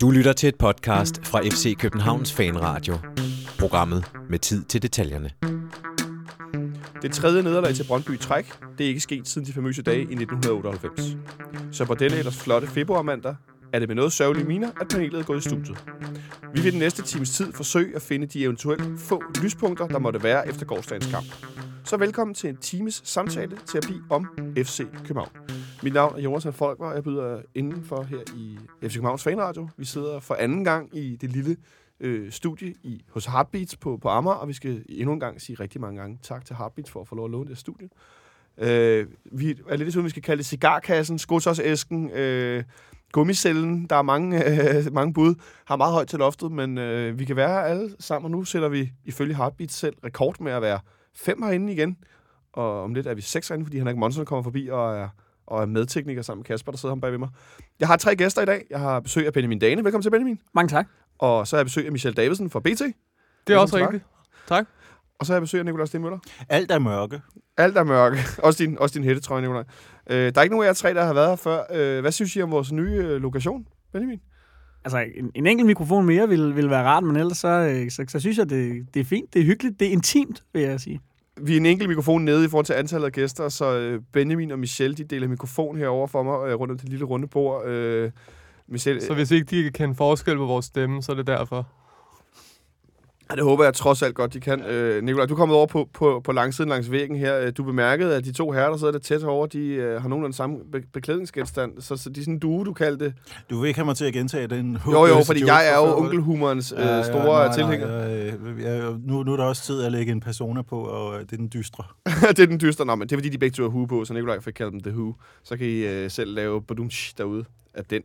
Du lytter til et podcast fra FC Københavns Fanradio. Programmet med tid til detaljerne. Det tredje nederlag til Brøndby træk, det er ikke sket siden de famøse dage i 1998. Så på denne ellers flotte februarmandag er det med noget sørgelige miner, at panelet er gået i studiet. Vi vil den næste times tid forsøge at finde de eventuelt få lyspunkter, der måtte være efter gårdsdagens kamp. Så velkommen til en times samtale terapi om FC København. Mit navn er Jonas Folker, og jeg byder indenfor her i FC Københavns Fanradio. Vi sidder for anden gang i det lille øh, studie i, hos Heartbeats på, på Amager, og vi skal endnu en gang sige rigtig mange gange tak til Heartbeats for at få lov at låne det studie. Øh, vi er lidt sådan, vi skal kalde det cigarkassen, skotsårsæsken, øh, gummicellen, der er mange, øh, mange bud, har meget højt til loftet, men øh, vi kan være her alle sammen, og nu sætter vi ifølge Heartbeats selv rekord med at være fem herinde igen, og om lidt er vi seks herinde, fordi Henrik Monsen kommer forbi og er, og er medtekniker sammen med Kasper, der sidder ham bag ved mig. Jeg har tre gæster i dag. Jeg har besøg af Benjamin Dane. Velkommen til, Benjamin. Mange tak. Og så har jeg besøg af Michelle Davidsen fra BT. Det er Velkommen også rigtigt. Tak. Og så har jeg besøg af Nikolaj Stenmøller. Alt er mørke. Alt er mørke. også din, også din hættetrøje, Nikolaj. Øh, der er ikke nogen af jer tre, der har været her før. Øh, hvad synes I om vores nye øh, lokation, Benjamin? Altså, en, en enkelt mikrofon mere ville, ville være rart, men ellers så, øh, så, så synes jeg, det, det er fint, det er hyggeligt, det er intimt, vil jeg sige. Vi er en enkelt mikrofon nede i forhold til antallet af gæster, så øh, Benjamin og Michelle, de deler mikrofon herover for mig, øh, rundt om det lille runde bord. Øh, Michelle, Så hvis ikke de kan kende forskel på vores stemme, så er det derfor. Ja, det håber jeg trods alt godt, de kan. Øh, Nikolaj, du er kommet over på, på, på langsiden langs væggen her. Øh, Du bemærkede, at de to herrer, der sidder der tæt over, de øh, har nogenlunde samme be- beklædningsgenstand. Så, så de er sådan en due, du kaldte det. Du vil ikke have mig til at gentage den Jo, jo, fordi jeg er jo onkelhumorens øh, Ja, ja, store nej, nej, tilhænger. øh, jeg, nu, nu er der også tid at lægge en persona på, og øh, det er den dystre. det er den dystre. Nå, men det er fordi, de begge to har hue på, så Nikolaj fik kaldt dem The Who. Så kan I øh, selv lave badumsh derude af den.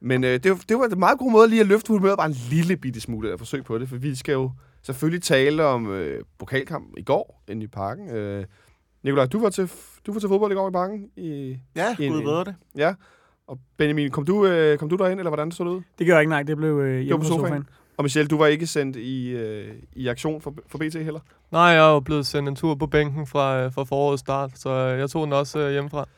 Men øh, det, var, det var en meget god måde lige at løfte humøret bare en lille bitte smule at forsøge på det, for vi skal jo selvfølgelig tale om øh, pokalkamp i går inde i parken. Øh, Nikolaj, du var, til, du var til fodbold i går i parken. I, Ja, En- gud bedre det. ja. Og Benjamin, kom du, øh, kom du derind, eller hvordan stod det ud? Det gør jeg ikke, nej, det blev øh, hjemme på sofaen. sofaen. Og Michelle, du var ikke sendt i, øh, i aktion for, for BT heller? Nej, jeg er jo blevet sendt en tur på bænken fra, øh, fra forårets start, så øh, jeg tog den også øh, hjemmefra.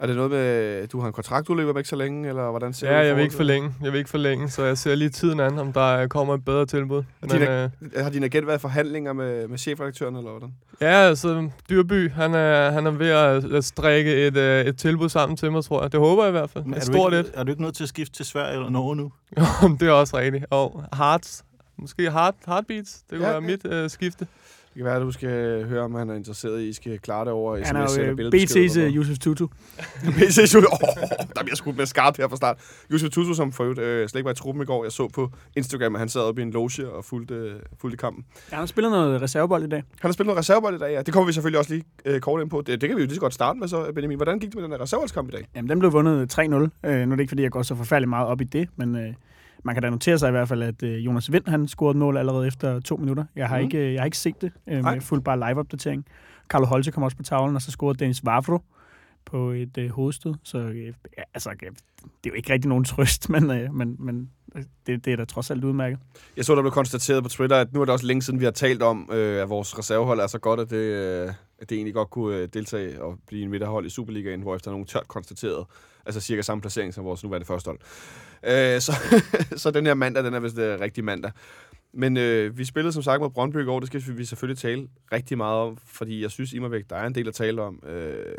Er det noget med, at du har en kontrakt, du løber med ikke så længe, eller hvordan ser Ja, det jeg vil ikke forlænge. Jeg vil ikke forlænge, så jeg ser lige tiden an, om der kommer et bedre tilbud. Men, Dine- øh, Har din agent været i forhandlinger med, med chefredaktøren, eller hvordan? ja, altså, Dyrby, han er, han er ved at, at strikke et, øh, et tilbud sammen til mig, tror jeg. Det håber jeg i hvert fald. Men Et er, du stort ikke, er du ikke nødt til at skifte til Sverige eller Norge nu? det er også rigtigt. Og Hearts. Måske heart, Heartbeats. Det kunne Ja, være ja. mit øh, skifte. Kan være, at du skal høre, om han er interesseret i, at I skal klare det over Han er sms jo eller øh, BT's øh, Yusuf Tutu. BT's jo... Oh, der bliver skudt med skarpt her fra start. Josef Tutu, som for øvrigt øh, slet ikke var i truppen i går. Jeg så på Instagram, at han sad oppe i en loge og fulgte, øh, fulgte kampen. Ja, han har spillet noget reservebold i dag. Han har spillet noget reservebold i dag, ja. Det kommer vi selvfølgelig også lige øh, kort ind på. Det, det kan vi jo lige så godt starte med så, Benjamin. Hvordan gik det med den der reserveboldskamp i dag? Jamen, den blev vundet 3-0. Øh, nu er det ikke, fordi jeg går så forfærdeligt meget op i det, men øh, man kan da notere sig i hvert fald, at øh, Jonas Vind, han scorede et mål allerede efter to minutter. Jeg har, Mhm. ikke, øh, jeg har ikke set det, øh, med fuld bare live-opdatering. Carlo Holte kom også på tavlen, og så scorede Dennis Vavro på et øh, hovedstød. Så øh, altså, øh, det er jo ikke rigtig nogen trøst, men, øh, men, men øh, det, det er da trods alt udmærket. Jeg så, der blev konstateret på Twitter, at nu er det også længe siden, vi har talt om, øh, at vores reservehold er så godt, at det, øh, at det egentlig godt kunne øh, deltage og blive en midterhold i Superligaen, hvor efter nogen tørt konstateret, altså cirka samme placering som vores nuværende første hold. Øh, så, så den her mandag, den er vist øh, rigtig mandag. Men øh, vi spillede som sagt mod Brøndby i går, det skal vi selvfølgelig tale rigtig meget om, fordi jeg synes imod væk, der er en del at tale om. Øh,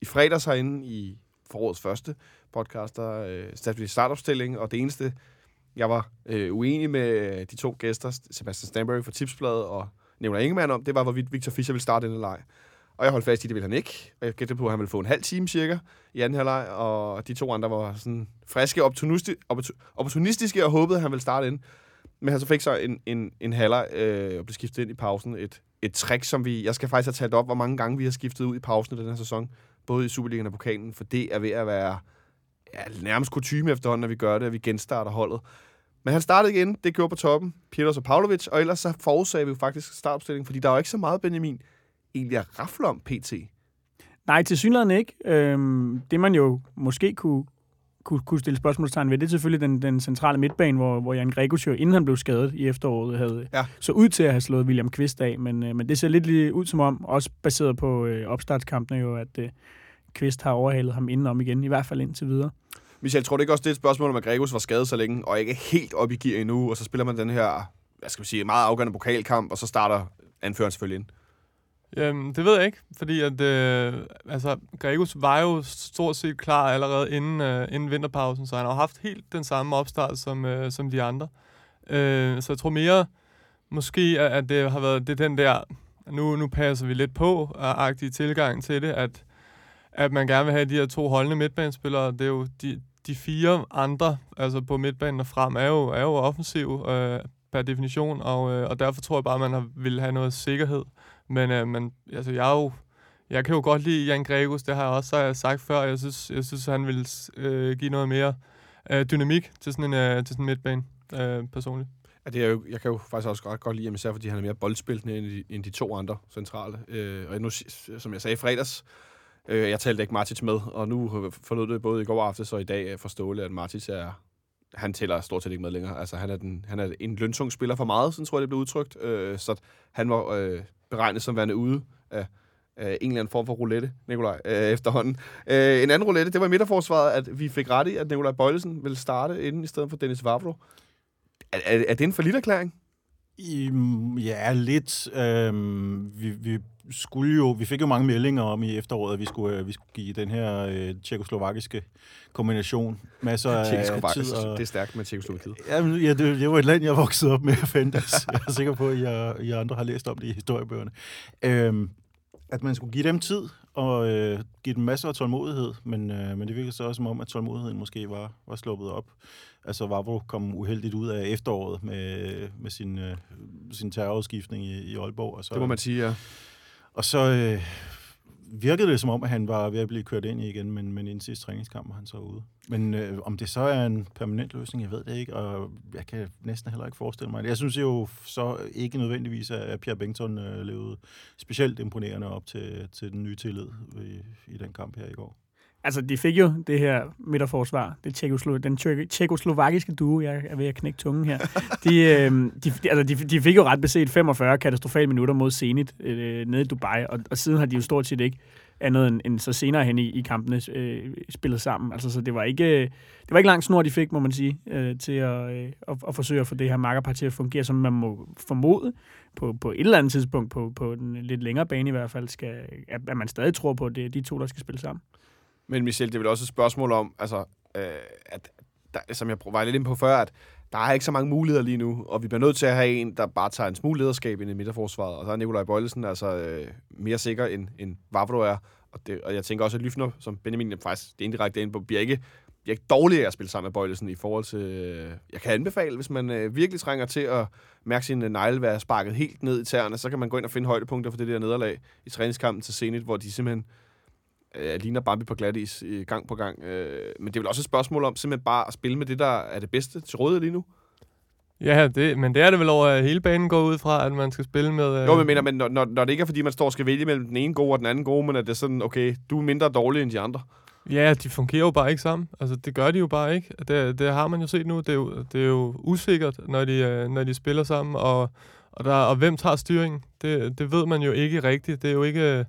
I fredags herinde i forårets første podcast, der øh, satte vi startopstilling, og det eneste, jeg var øh, uenig med de to gæster, Sebastian Stanbury fra Tipsbladet og Nævner Ingemann om, det var, hvorvidt Victor Fischer ville starte den leg. Og jeg holdt fast i, det ville han ikke. Og jeg gættede på, at han ville få en halv time cirka i anden halvleg, og de to andre var sådan friske, opportunisti- opportunistiske og håbede, at han ville starte ind. Men han så fik så en, en, en halvleg øh, og blev skiftet ind i pausen. Et, et trick, som vi... Jeg skal faktisk have talt op, hvor mange gange vi har skiftet ud i pausen i den her sæson. Både i Superligaen og pokalen, for det er ved at være ja, nærmest kutume efterhånden, at vi gør det, at vi genstarter holdet. Men han startede igen, det gjorde på toppen, Peters og Pavlovic, og ellers så forudsagde vi jo faktisk startopstillingen, fordi der er jo ikke så meget, Benjamin, egentlig at rafle om PT. Nej, til synligheden ikke. Øhm, det man jo måske kunne, kunne, kunne stille spørgsmålstegn ved, det er selvfølgelig den, den centrale midtbane, hvor, hvor Jan Gregus jo, inden han blev skadet i efteråret, havde Ja. så ud til at have slået William Kvist af, men, øh, men det ser lidt lige ud som om, også baseret på øh, opstartskampene jo, at øh, Kvist har overhalet ham indenom igen, i hvert fald indtil videre. Michel, tror du ikke også, det er et spørgsmål om, at Gregos var skadet så længe, og ikke helt op i gear endnu, og så spiller man den her, hvad skal vi sige, meget afgørende pokalkamp, og så starter anføreren selvfølgelig ind? Jamen, det ved jeg ikke, fordi at, øh, altså, Gregus var jo stort set klar allerede inden, øh, inden vinterpausen, så han har haft helt den samme opstart som, øh, som de andre. Øh, så jeg tror mere, måske, at, at det har været det den der, nu, nu passer vi lidt på, øh, agtige tilgang til det, at, at man gerne vil have de her to holdende midtbanespillere. Det er jo de, de fire andre, altså på midtbanen og frem, er jo, er jo offensiv øh, per definition, og, øh, og derfor tror jeg bare, at man har, vil have noget sikkerhed. Men, øh, men altså, jeg er jo, jeg kan jo godt lide Jan Gregus, det har jeg også sagt før. Jeg synes, jeg synes han vil øh, give noget mere øh, dynamik til sådan en, øh, til sådan en midtbane, øh, personligt. Ja, det er jo, jeg kan jo faktisk også godt, godt lide især fordi han er mere boldspillende end de, end de to andre centrale. Øh, og nu, som jeg sagde i fredags, øh, jeg talte ikke Martic med, og nu forlod det både i går aftes og i dag forståeligt, at Martic er, han tæller stort set ikke med længere. Altså, han er, den, han er en løntung spiller for meget, sådan tror jeg, det blev udtrykt. Øh, så han var øh, beregnet som værende ude af, af en eller anden form for roulette, Nikolaj, øh, efterhånden. Øh, en anden roulette, det var i midterforsvaret, at vi fik ret i, at Nikolaj Bøjlesen ville starte inden i stedet for Dennis Vavro. Er, er, er det en for lille erklæring? Ja, lidt. Øhm, vi, vi skulle jo, vi fik jo mange meldinger om i efteråret, at vi skulle, øh, vi skulle give den her øh, tjekoslovakiske kombination masser af tid. Og... Det er stærkt med Tjekoslovakiet. Ja, ja det, det var et land, jeg voksede op med at fandtes. jeg er sikker på, at jeg, jeg andre har læst om det i historiebøgerne. Øhm, at man skulle give dem tid og øh, give dem masser af tålmodighed, men, øh, men det virker så også som om, at tålmodigheden måske var, var sluppet op. Altså Vavro kom uheldigt ud af efteråret med, med sin, øh, sin terrorudskiftning i, i Aalborg. Og så, det må man sige, ja. Og så øh, virkede det som om, at han var ved at blive kørt ind i igen, men, men inden sidste træningskamp var han så ude. Men øh, om det så er en permanent løsning, jeg ved det ikke, og jeg kan næsten heller ikke forestille mig det. Jeg synes jo så ikke nødvendigvis, at Pierre Bengtsson øh, levede specielt imponerende op til, til den nye tillid i, i den kamp her i går. Altså, de fik jo det her midterforsvar, det tjekoslo den tjekoslovakiske duo, jeg er ved at knække tungen her. De, øh, de, altså, de, de fik jo ret beset 45 katastrofale minutter mod Zenit øh, nede i Dubai, og, og siden har de jo stort set ikke andet end, end så senere hen i, i kampene øh, spillet sammen. Altså, så det var ikke, det var ikke lang snor, de fik, må man sige, øh, til at, øh, at, at forsøge at få det her makkerpar til at fungere, som man må formode på, på et eller andet tidspunkt, på, på den lidt længere bane i hvert fald, skal, at, at man stadig tror på, at det er de to, der skal spille sammen. Men Michel, det er vel også et spørgsmål om, altså, øh, at der, som jeg var lidt ind på før, at der er ikke så mange muligheder lige nu, og vi bliver nødt til at have en, der bare tager en smule lederskab ind i midterforsvaret, og så er Nikolaj Bøjlesen altså øh, mere sikker end, end Vavro er, og, det, og jeg tænker også, at Lyfner, som Benjamin faktisk det indirekte ind på, bliver ikke, bliver ikke dårligere at spille sammen med Bøjlesen i forhold til... Øh, jeg kan anbefale, hvis man øh, virkelig trænger til at mærke sin øh, negle være sparket helt ned i tæerne, så kan man gå ind og finde højdepunkter for det der nederlag i træningskampen til Zenit, hvor de simpelthen øh, ligner Bambi på glatis i gang på gang. Øh, men det er vel også et spørgsmål om simpelthen bare at spille med det, der er det bedste til rådighed lige nu. Ja, det, men det er det vel over, hele banen går ud fra, at man skal spille med... Øh... Jo, men, mener, men når, når, det ikke er, fordi man står og skal vælge mellem den ene gode og den anden gode, men at det er sådan, okay, du er mindre dårlig end de andre. Ja, de fungerer jo bare ikke sammen. Altså, det gør de jo bare ikke. Det, det har man jo set nu. Det er jo, det er jo usikkert, når de, øh, når de spiller sammen, og, og, der, og hvem tager styringen? Det, det ved man jo ikke rigtigt. Det er jo ikke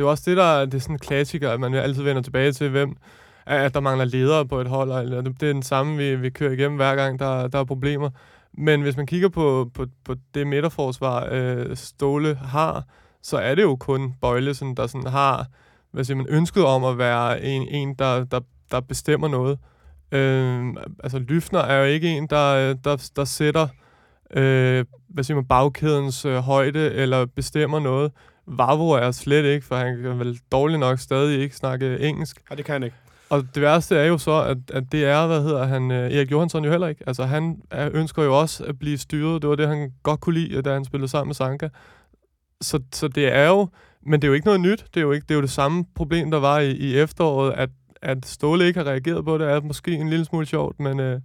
det er jo også det, der det er sådan en klassiker, at man altid vender tilbage til, hvem at der mangler ledere på et hold. Eller det er den samme, vi, vi kører igennem hver gang, der, der er problemer. Men hvis man kigger på, på, på det midterforsvar, øh, Ståle har, så er det jo kun Bøjlesen, der sådan har hvad siger man, ønsket om at være en, en der, der, der bestemmer noget. Øh, altså, Lyfner er jo ikke en, der, der, der sætter øh, hvad siger man, bagkædens øh, højde eller bestemmer noget. Vavro er slet ikke, for han kan vel dårligt nok stadig ikke snakke engelsk. Nej, det kan han ikke. Og det værste er jo så, at, at det er, hvad hedder han, øh, Erik Johansson jo heller ikke. Altså han er, ønsker jo også at blive styret. Det var det, han godt kunne lide, da han spillede sammen med Sanka. Så, så det er jo, men det er jo ikke noget nyt. Det er jo, ikke, det er jo det samme problem, der var i, i efteråret, at, at Ståle ikke har reageret på det, er måske en lille smule sjovt, men øh,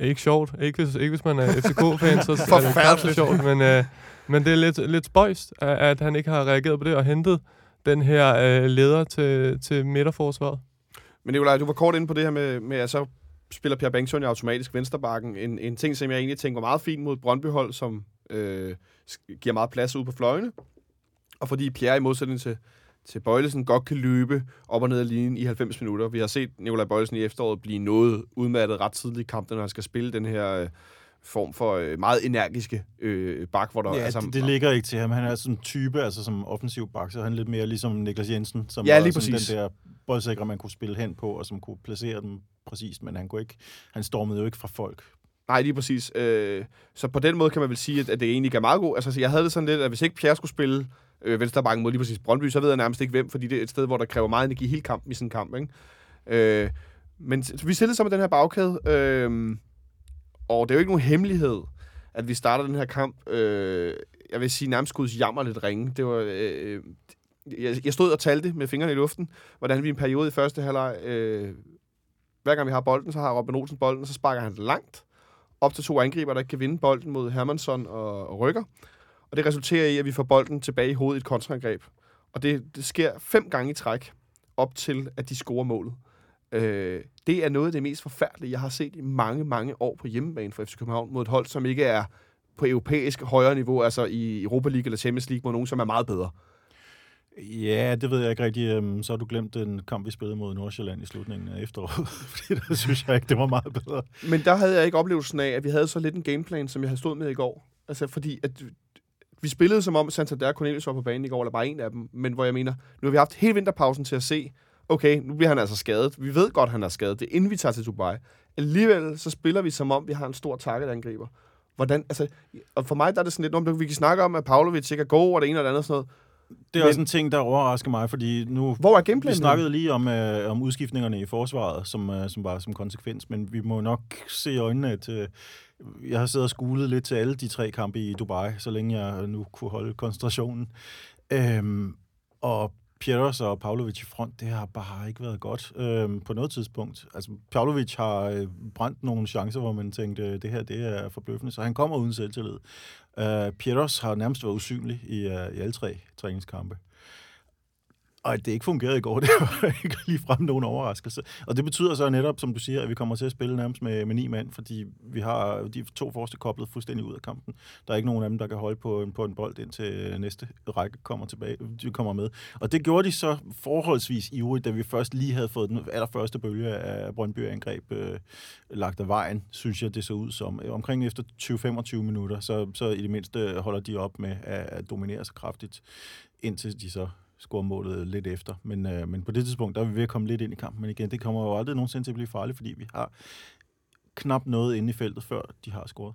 ikke sjovt. Ikke hvis, ikke hvis man er FCK-fan, så er det ikke sjovt, men... Øh, men det er lidt, lidt spøjst, at han ikke har reageret på det og hentet den her øh, leder til, til midterforsvaret. Men Nicolaj, du var kort inde på det her med, med at så spiller Pierre Bengtsson i automatisk vensterbakken. En, en ting, som jeg egentlig tænker var meget fint mod Brøndbyhold, som øh, giver meget plads ud på fløjene. Og fordi Pierre i modsætning til, til Bøjlesen godt kan løbe op og ned af linjen i 90 minutter. Vi har set Nikolaj Bøjlesen i efteråret blive noget udmattet ret tidligt i kampen, når han skal spille den her øh, form for øh, meget energiske øh, bak, hvor der Ja, altså, det, det ligger ikke til ham. Han er sådan en type, altså som offensiv bak, så er han lidt mere ligesom Niklas Jensen, som Ja, var lige sådan præcis. den der boldsikre, man kunne spille hen på, og som kunne placere dem præcist, men han, kunne ikke, han stormede jo ikke fra folk. Nej, lige præcis. Øh, så på den måde kan man vel sige, at, at det egentlig gav meget god. Altså, jeg havde det sådan lidt, at hvis ikke Pierre skulle spille øh, venstre bakken mod lige præcis Brøndby, så ved jeg nærmest ikke hvem, fordi det er et sted, hvor der kræver meget energi hele kampen i sådan en kamp. Ikke? Øh, men vi stillede så med den her bagkæde, øh, og det er jo ikke nogen hemmelighed, at vi starter den her kamp, øh, jeg vil sige nærmest guds jammer lidt ringe. Det var, øh, jeg, jeg stod og talte med fingrene i luften, hvordan vi i en periode i første halvleg, øh, hver gang vi har bolden, så har Robin Olsen bolden, og så sparker han langt op til to angriber, der ikke kan vinde bolden mod Hermansson og, og Rykker. Og det resulterer i, at vi får bolden tilbage i hovedet i et kontraangreb. Og det, det sker fem gange i træk, op til, at de scorer målet. Øh, det er noget af det mest forfærdelige, jeg har set i mange, mange år på hjemmebane for FC København, mod et hold, som ikke er på europæisk højere niveau, altså i Europa League eller Champions League, mod nogen, som er meget bedre. Ja, det ved jeg ikke rigtig. Øhm, Så har du glemt den kamp, vi spillede mod Nordsjælland i slutningen af efteråret. Fordi der synes jeg ikke, det var meget bedre. Men der havde jeg ikke oplevelsen af, at vi havde så lidt en gameplan, som jeg havde stået med i går. Altså fordi, at vi spillede som om Santander og Cornelius var på banen i går, eller bare en af dem. Men hvor jeg mener, nu har vi haft hele vinterpausen til at se, okay, nu bliver han altså skadet. Vi ved godt, han er skadet. Det er inden vi tager til Dubai. Alligevel så spiller vi som om, vi har en stor targetangriber. Hvordan, altså, og for mig der er det sådan lidt, når vi kan snakke om, at Pavlovic ikke er god, og det ene og det andet sådan noget. Det er Men- også en ting, der overrasker mig, fordi nu... Hvor er Vi gameplanen? snakkede lige om, øh, om udskiftningerne i forsvaret, som, øh, som var som konsekvens, men vi må nok se i øjnene, at øh, jeg har siddet og skulet lidt til alle de tre kampe i Dubai, så længe jeg nu kunne holde koncentrationen. Øhm, og Pieters og Pavlovic i front, det har bare ikke været godt øh, på noget tidspunkt. Altså, Pavlovic har øh, brændt nogle chancer, hvor man tænkte, øh, det her det er forbløffende, så han kommer uden selvtillid. Øh, Pieters har nærmest været usynlig i, øh, i alle tre træningskampe. Og at det ikke fungerede i går, det var ikke lige frem nogen overraskelse. Og det betyder så netop, som du siger, at vi kommer til at spille nærmest med, med ni mand, fordi vi har de to forreste koblet fuldstændig ud af kampen. Der er ikke nogen af dem, der kan holde på på en bold, indtil næste række kommer, tilbage, de kommer med. Og det gjorde de så forholdsvis ivrigt, da vi først lige havde fået den allerførste bølge af Brøndby-angreb øh, lagt af vejen, synes jeg, det så ud som. Omkring efter 20-25 minutter, så, så i det mindste holder de op med at, at dominere så kraftigt, indtil de så score målet lidt efter. Men, øh, men på det tidspunkt, der er vi ved at komme lidt ind i kampen. Men igen, det kommer jo aldrig nogensinde til at blive farligt, fordi vi har knap noget inde i feltet, før de har scoret.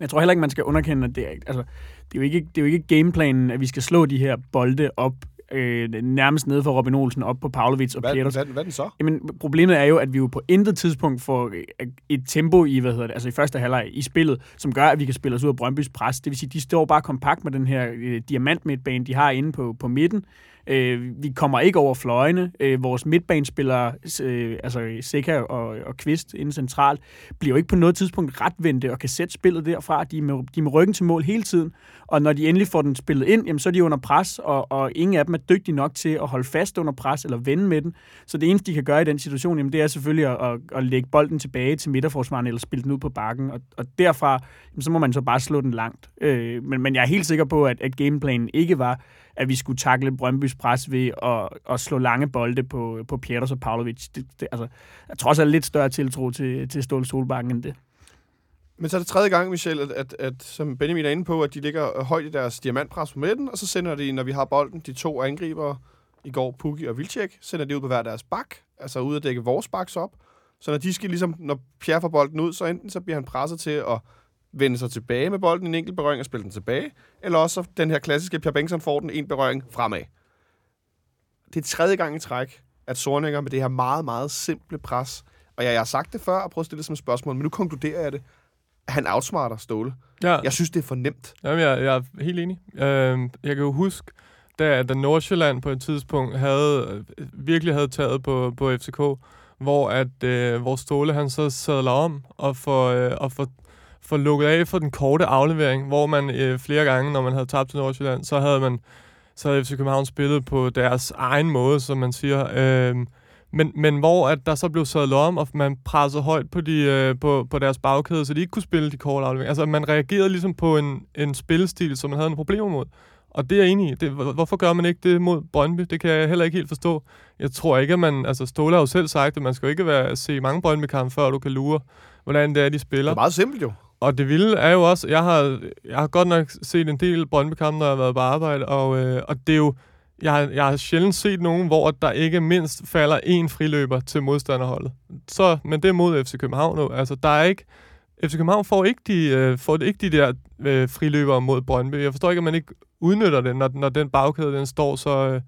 Jeg tror heller ikke, man skal underkende, at det er, altså, det er, jo, ikke, det er jo ikke gameplanen, at vi skal slå de her bolde op, øh, nærmest nede for Robin Olsen, op på Pavlovic og Hvad, Peters. hvad, hvad den så? Jamen, problemet er jo, at vi jo på intet tidspunkt får øh, et tempo i, hvad hedder det, altså i første halvleg i spillet, som gør, at vi kan spille os ud af Brøndbys pres. Det vil sige, de står bare kompakt med den her øh, diamant midtbane, de har inde på, på midten. Øh, vi kommer ikke over fløjene. Øh, vores midtbanespillere, øh, altså Seca og, og Kvist inden centralt, bliver jo ikke på noget tidspunkt retvendte og kan sætte spillet derfra. De er, med, de er med ryggen til mål hele tiden, og når de endelig får den spillet ind, jamen, så er de under pres, og, og ingen af dem er dygtige nok til at holde fast under pres eller vende med den. Så det eneste, de kan gøre i den situation, jamen, det er selvfølgelig at, at, at lægge bolden tilbage til midterforsvaren eller spille den ud på bakken, og, og derfra, jamen, så må man så bare slå den langt. Øh, men, men jeg er helt sikker på, at, at gameplanen ikke var, at vi skulle takle Brøndbys pres ved at, at slå lange bolde på, på Pieters og Pavlovic. Det, det, altså, jeg tror også, er lidt større tiltro til, til Ståle Solbakken end det. Men så er det tredje gang, Michel, at, at, at som Benjamin er inde på, at de ligger højt i deres diamantpres på midten, og så sender de, når vi har bolden, de to angribere, i går Pukki og Vilcek, sender de ud på hver deres bak, altså ud at dække vores baks op. Så når de skal ligesom, når Pierre får bolden ud, så enten så bliver han presset til at vende sig tilbage med bolden i en enkelt berøring og spille den tilbage, eller også så den her klassiske Pierre Bengtsson får den en berøring fremad. Det er tredje gang i træk, at Sorninger med det her meget, meget simple pres, og jeg, jeg har sagt det før og prøvet at stille det som et spørgsmål, men nu konkluderer jeg det, at han outsmarter Ståle. Ja. Jeg synes, det er for nemt. Jamen, jeg, jeg er helt enig. Øh, jeg kan jo huske, da, da Nordsjælland på et tidspunkt havde, øh, virkelig havde taget på, på FCK, hvor at øh, hvor Ståle han så sadler om og får, øh, og får, få lukket af for den korte aflevering, hvor man øh, flere gange, når man havde tabt til Nordsjælland, så havde man så havde FC København spillet på deres egen måde, som man siger. Øh, men, men hvor at der så blev sadlet om, og man pressede højt på, de, øh, på, på deres bagkæde, så de ikke kunne spille de korte afleveringer. Altså, man reagerede ligesom på en, en spillestil, som man havde nogle problemer mod. Og det er jeg enig i. Det, hvorfor gør man ikke det mod Brøndby? Det kan jeg heller ikke helt forstå. Jeg tror ikke, at man... Altså, Ståle har jo selv sagt, at man skal ikke være, se mange Brøndby-kampe, før du kan lure, hvordan det er, de Det er meget simpelt jo. Og det vilde er jo også, jeg har, jeg har godt nok set en del Brøndby-kampe, når jeg har været på arbejde, og, øh, og det er jo, jeg har, jeg har sjældent set nogen, hvor der ikke mindst falder en friløber til modstanderholdet. Så, men det er mod FC København nu. Altså, der er ikke, FC København får ikke de, øh, får ikke de der øh, friløbere mod Brøndby. Jeg forstår ikke, at man ikke udnytter det, når, når den bagkæde den står så, øh,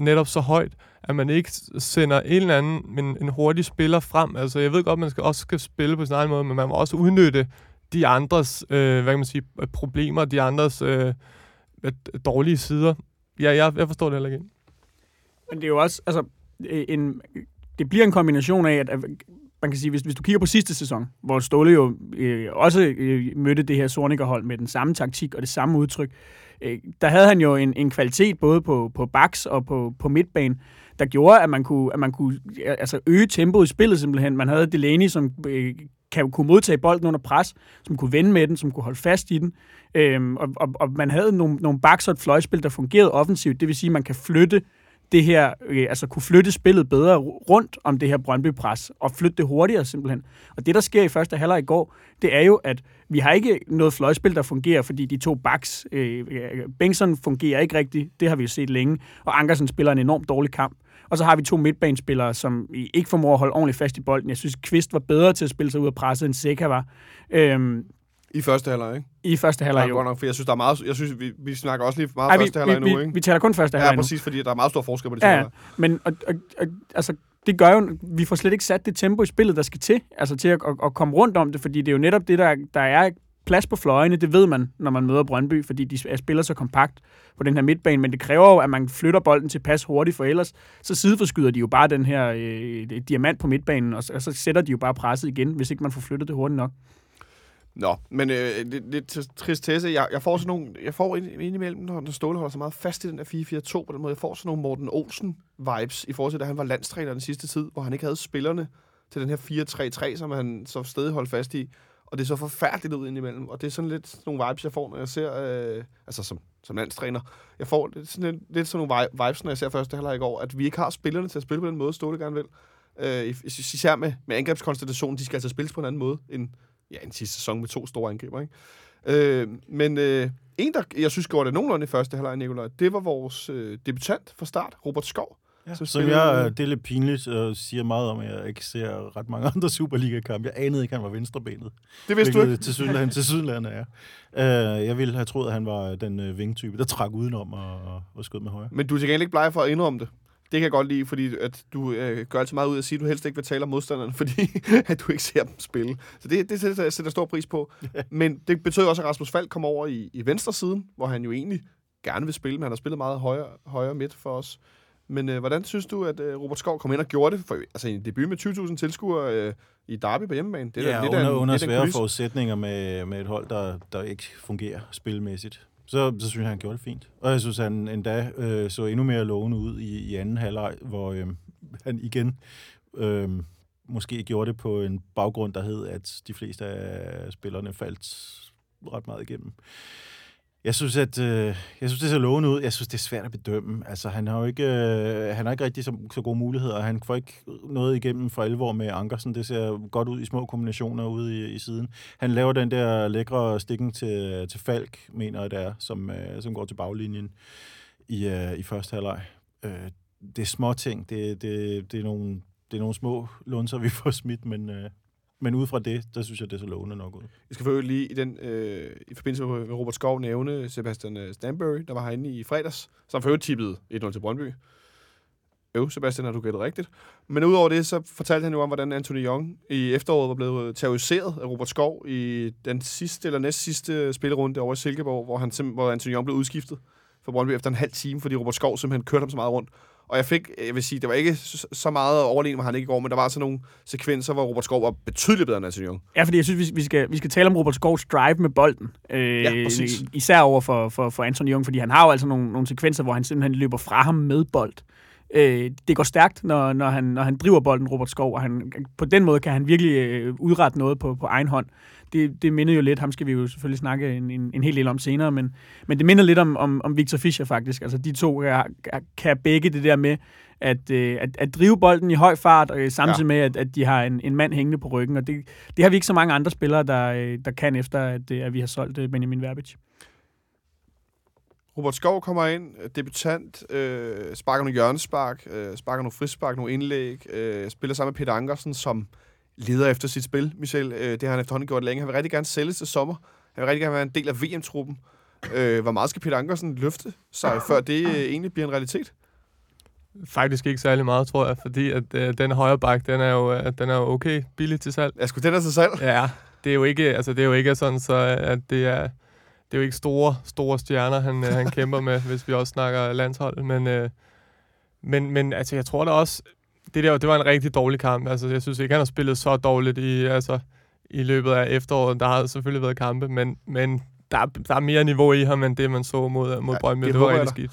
netop så højt, at man ikke sender en eller anden en, en hurtig spiller frem. Altså, jeg ved godt, at man skal, også skal spille på sin egen måde, men man må også udnytte de andres, øh, hvad kan man sige, problemer, de andres øh, dårlige sider. Ja, jeg, jeg forstår det heller ikke. Men det er jo også, altså, øh, en, det bliver en kombination af, at, at man kan sige, hvis, hvis du kigger på sidste sæson, hvor Ståle jo øh, også øh, mødte det her Sorniger-hold med den samme taktik og det samme udtryk, øh, der havde han jo en, en kvalitet både på, på baks og på, på midtbanen, der gjorde, at man kunne, at man kunne altså øge tempoet i spillet simpelthen. Man havde Delaney, som øh, kan kunne modtage bolden under pres, som kunne vende med den, som kunne holde fast i den. Øhm, og, og, og man havde nogle, nogle baks og et fløjspil, der fungerede offensivt. Det vil sige, at man kan flytte det her, øh, altså kunne flytte spillet bedre rundt om det her Brøndby-pres, og flytte det hurtigere simpelthen. Og det, der sker i første halvleg i går, det er jo, at vi har ikke noget fløjspil, der fungerer, fordi de to backs, øh, øh Bengtsson fungerer ikke rigtigt, det har vi jo set længe, og Ankersen spiller en enormt dårlig kamp. Og så har vi to midtbanespillere, som ikke formår at holde ordentligt fast i bolden. Jeg synes, Kvist var bedre til at spille sig ud af presset, end Seca var. Øhm, I første halvleg, ikke? I første halvleg Ja, jo. godt nok, for jeg synes, der er meget... Jeg synes, vi, vi snakker også lige meget Ej, vi, første halvleg nu, ikke? vi taler kun første Ja, halvleg nu. præcis, fordi der er meget stor forskel på de to Ja, men og, og, og, altså, det gør jo, vi får slet ikke sat det tempo i spillet, der skal til, altså til at, at, at komme rundt om det, fordi det er jo netop det, der, der er plads på fløjene, det ved man, når man møder Brøndby, fordi de spiller så kompakt på den her midtbane, men det kræver jo, at man flytter bolden til pas hurtigt, for ellers så sideforskyder de jo bare den her øh, diamant på midtbanen, og så, og så sætter de jo bare presset igen, hvis ikke man får flyttet det hurtigt nok. Nå, men øh, lidt, trist tristesse. Jeg, jeg får sådan nogle... Jeg får ind, indimellem, når, når Ståle holder så meget fast i den der 4-4-2 på den måde, jeg får sådan nogle Morten Olsen-vibes i forhold til, da han var landstræner den sidste tid, hvor han ikke havde spillerne til den her 4-3-3, som han så stadig holdt fast i. Og det er så forfærdeligt ud indimellem. Og det er sådan lidt sådan nogle vibes, jeg får, når jeg ser... Øh, altså som, som landstræner. Jeg får lidt sådan, lidt, lidt sådan nogle vibes, når jeg ser første halvleg i går, at vi ikke har spillerne til at spille på den måde, Ståle gerne vil. Øh, især med, med angrebskonstellationen, de skal altså spilles på en anden måde end ja, en sidste sæson med to store angriber, ikke? Øh, men øh, en, der jeg synes gjorde det nogenlunde i første halvleg, Nikolaj, det var vores øh, debutant fra start, Robert Skov. Ja, som som jeg, det er lidt pinligt og siger meget om, at jeg ikke ser ret mange andre Superliga-kampe. Jeg anede ikke, at han var venstrebenet. Det vidste du ikke. Til Sydland, til Sydland er. Uh, jeg ville have troet, at han var den uh, vingtype, der trak udenom og, og skød med højre. Men du er til gengæld ikke bleg for at indrømme det. Det kan jeg godt lide, fordi at du øh, gør altid meget ud af at sige, at du helst ikke vil tale om modstanderne, fordi at du ikke ser dem spille. Så det, det sætter jeg sætter stor pris på. Men det betød også, at Rasmus Falk kom over i, i venstre siden, hvor han jo egentlig gerne vil spille, men han har spillet meget højere, højere midt for os. Men øh, hvordan synes du, at øh, Robert Skov kom ind og gjorde det? For, altså en debut med 20.000 tilskuere øh, i Derby på hjemmebane. Det er ja, da under, en- under er en svære forudsætninger med, med et hold, der, der ikke fungerer spilmæssigt. Så, så synes jeg, han gjorde det fint. Og jeg synes, han endda øh, så endnu mere lovende ud i, i anden halvleg, hvor øh, han igen øh, måske gjorde det på en baggrund, der hed, at de fleste af spillerne faldt ret meget igennem. Jeg synes, at øh, jeg synes, det ser lovende ud. Jeg synes, det er svært at bedømme. Altså, han har jo ikke, øh, han har ikke rigtig så, så gode muligheder. Han får ikke noget igennem for alvor med Ankersen. Det ser godt ud i små kombinationer ude i, i siden. Han laver den der lækre stikken til, til Falk, mener jeg det er, som, øh, som går til baglinjen i, øh, i første halvleg. Øh, det er små ting. Det, det, det, er nogle, det er nogle små lunser, vi får smidt, men, øh, men ud fra det, der synes jeg, det er så lovende nok ud. Jeg skal for lige i, den, øh, i forbindelse med, Robert Skov nævne Sebastian øh, Stanbury, der var herinde i fredags, som for øvrigt tippede 1-0 til Brøndby. Øv, Sebastian, har du gættet rigtigt. Men udover det, så fortalte han jo om, hvordan Anthony Young i efteråret var blevet terroriseret af Robert Skov i den sidste eller næst sidste spillerunde over i Silkeborg, hvor, han, hvor Anthony Young blev udskiftet for Brøndby efter en halv time, fordi Robert Skov simpelthen kørte ham så meget rundt. Og jeg fik, jeg vil sige, det var ikke så meget overlegen, var han ikke i går, men der var sådan nogle sekvenser, hvor Robert Skov var betydeligt bedre end Anthony Young. Ja, fordi jeg synes, vi- skal, vi skal tale om Robert Skovs drive med bolden. Øh, Ja, præcis. Især over for, for, for Anthony Jung, fordi han har jo altså nogle, nogle sekvenser, hvor han simpelthen løber fra ham med bold. Øh, det går stærkt, når, når, han, når han driver bolden, Robert Skov, og han, på den måde kan han virkelig øh, udrette noget på, på egen hånd. Det, det minder jo lidt, ham skal vi jo selvfølgelig snakke en, en, en hel del om senere, men, men det minder lidt om, om, om Victor Fischer faktisk. Altså de to kan, kan begge det der med, at, øh, at, at drive bolden i høj fart, øh, samtidig ja. med, at, at de har en, en mand hængende på ryggen. Og det, det har vi ikke så mange andre spillere, der, øh, der kan efter, at, øh, at vi har solgt øh, Benjamin Verbic. Robert Skov kommer ind, debutant, øh, sparker nogle hjørnespark, øh, sparker nogle frispark, nogle indlæg, øh, spiller sammen med Peter Ankersen, som leder efter sit spil, Michel. Øh, det har han efterhånden gjort længe. Han vil rigtig gerne sælges til sommer. Han vil rigtig gerne være en del af VM-truppen. Øh, hvor meget skal Peter Ankersen løfte sig, før det øh, egentlig bliver en realitet? Faktisk ikke særlig meget, tror jeg, fordi at øh, den højre bak, den er jo øh, den er jo okay billig til salg. Ja, skulle den er til salg? Ja, det er jo ikke, altså det er jo ikke sådan, så at det er, det er jo ikke store, store stjerner, han, øh, han kæmper med, hvis vi også snakker landshold, men, øh, men, men altså, jeg tror da også, det der, det var en rigtig dårlig kamp. Altså, jeg synes ikke, han har spillet så dårligt i, altså, i løbet af efteråret. Der har selvfølgelig været kampe, men, men der, der er mere niveau i ham, end det, man så mod, mod ja, Brøndby. Det, det var rigtig skidt.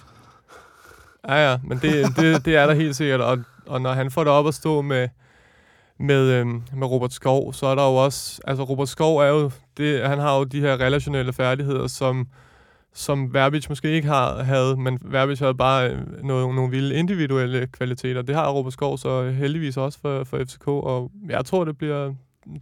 Ja, ja, men det, det, det er der helt sikkert. Og, og når han får det op at stå med, med, øhm, med Robert Skov, så er der jo også... Altså, Robert Skov er jo... Det, han har jo de her relationelle færdigheder, som, som Verbich måske ikke har, havde, men Verbich havde bare nogle, noget, nogle vilde individuelle kvaliteter. Det har Robert Skov så heldigvis også for, for FCK, og jeg tror, det bliver,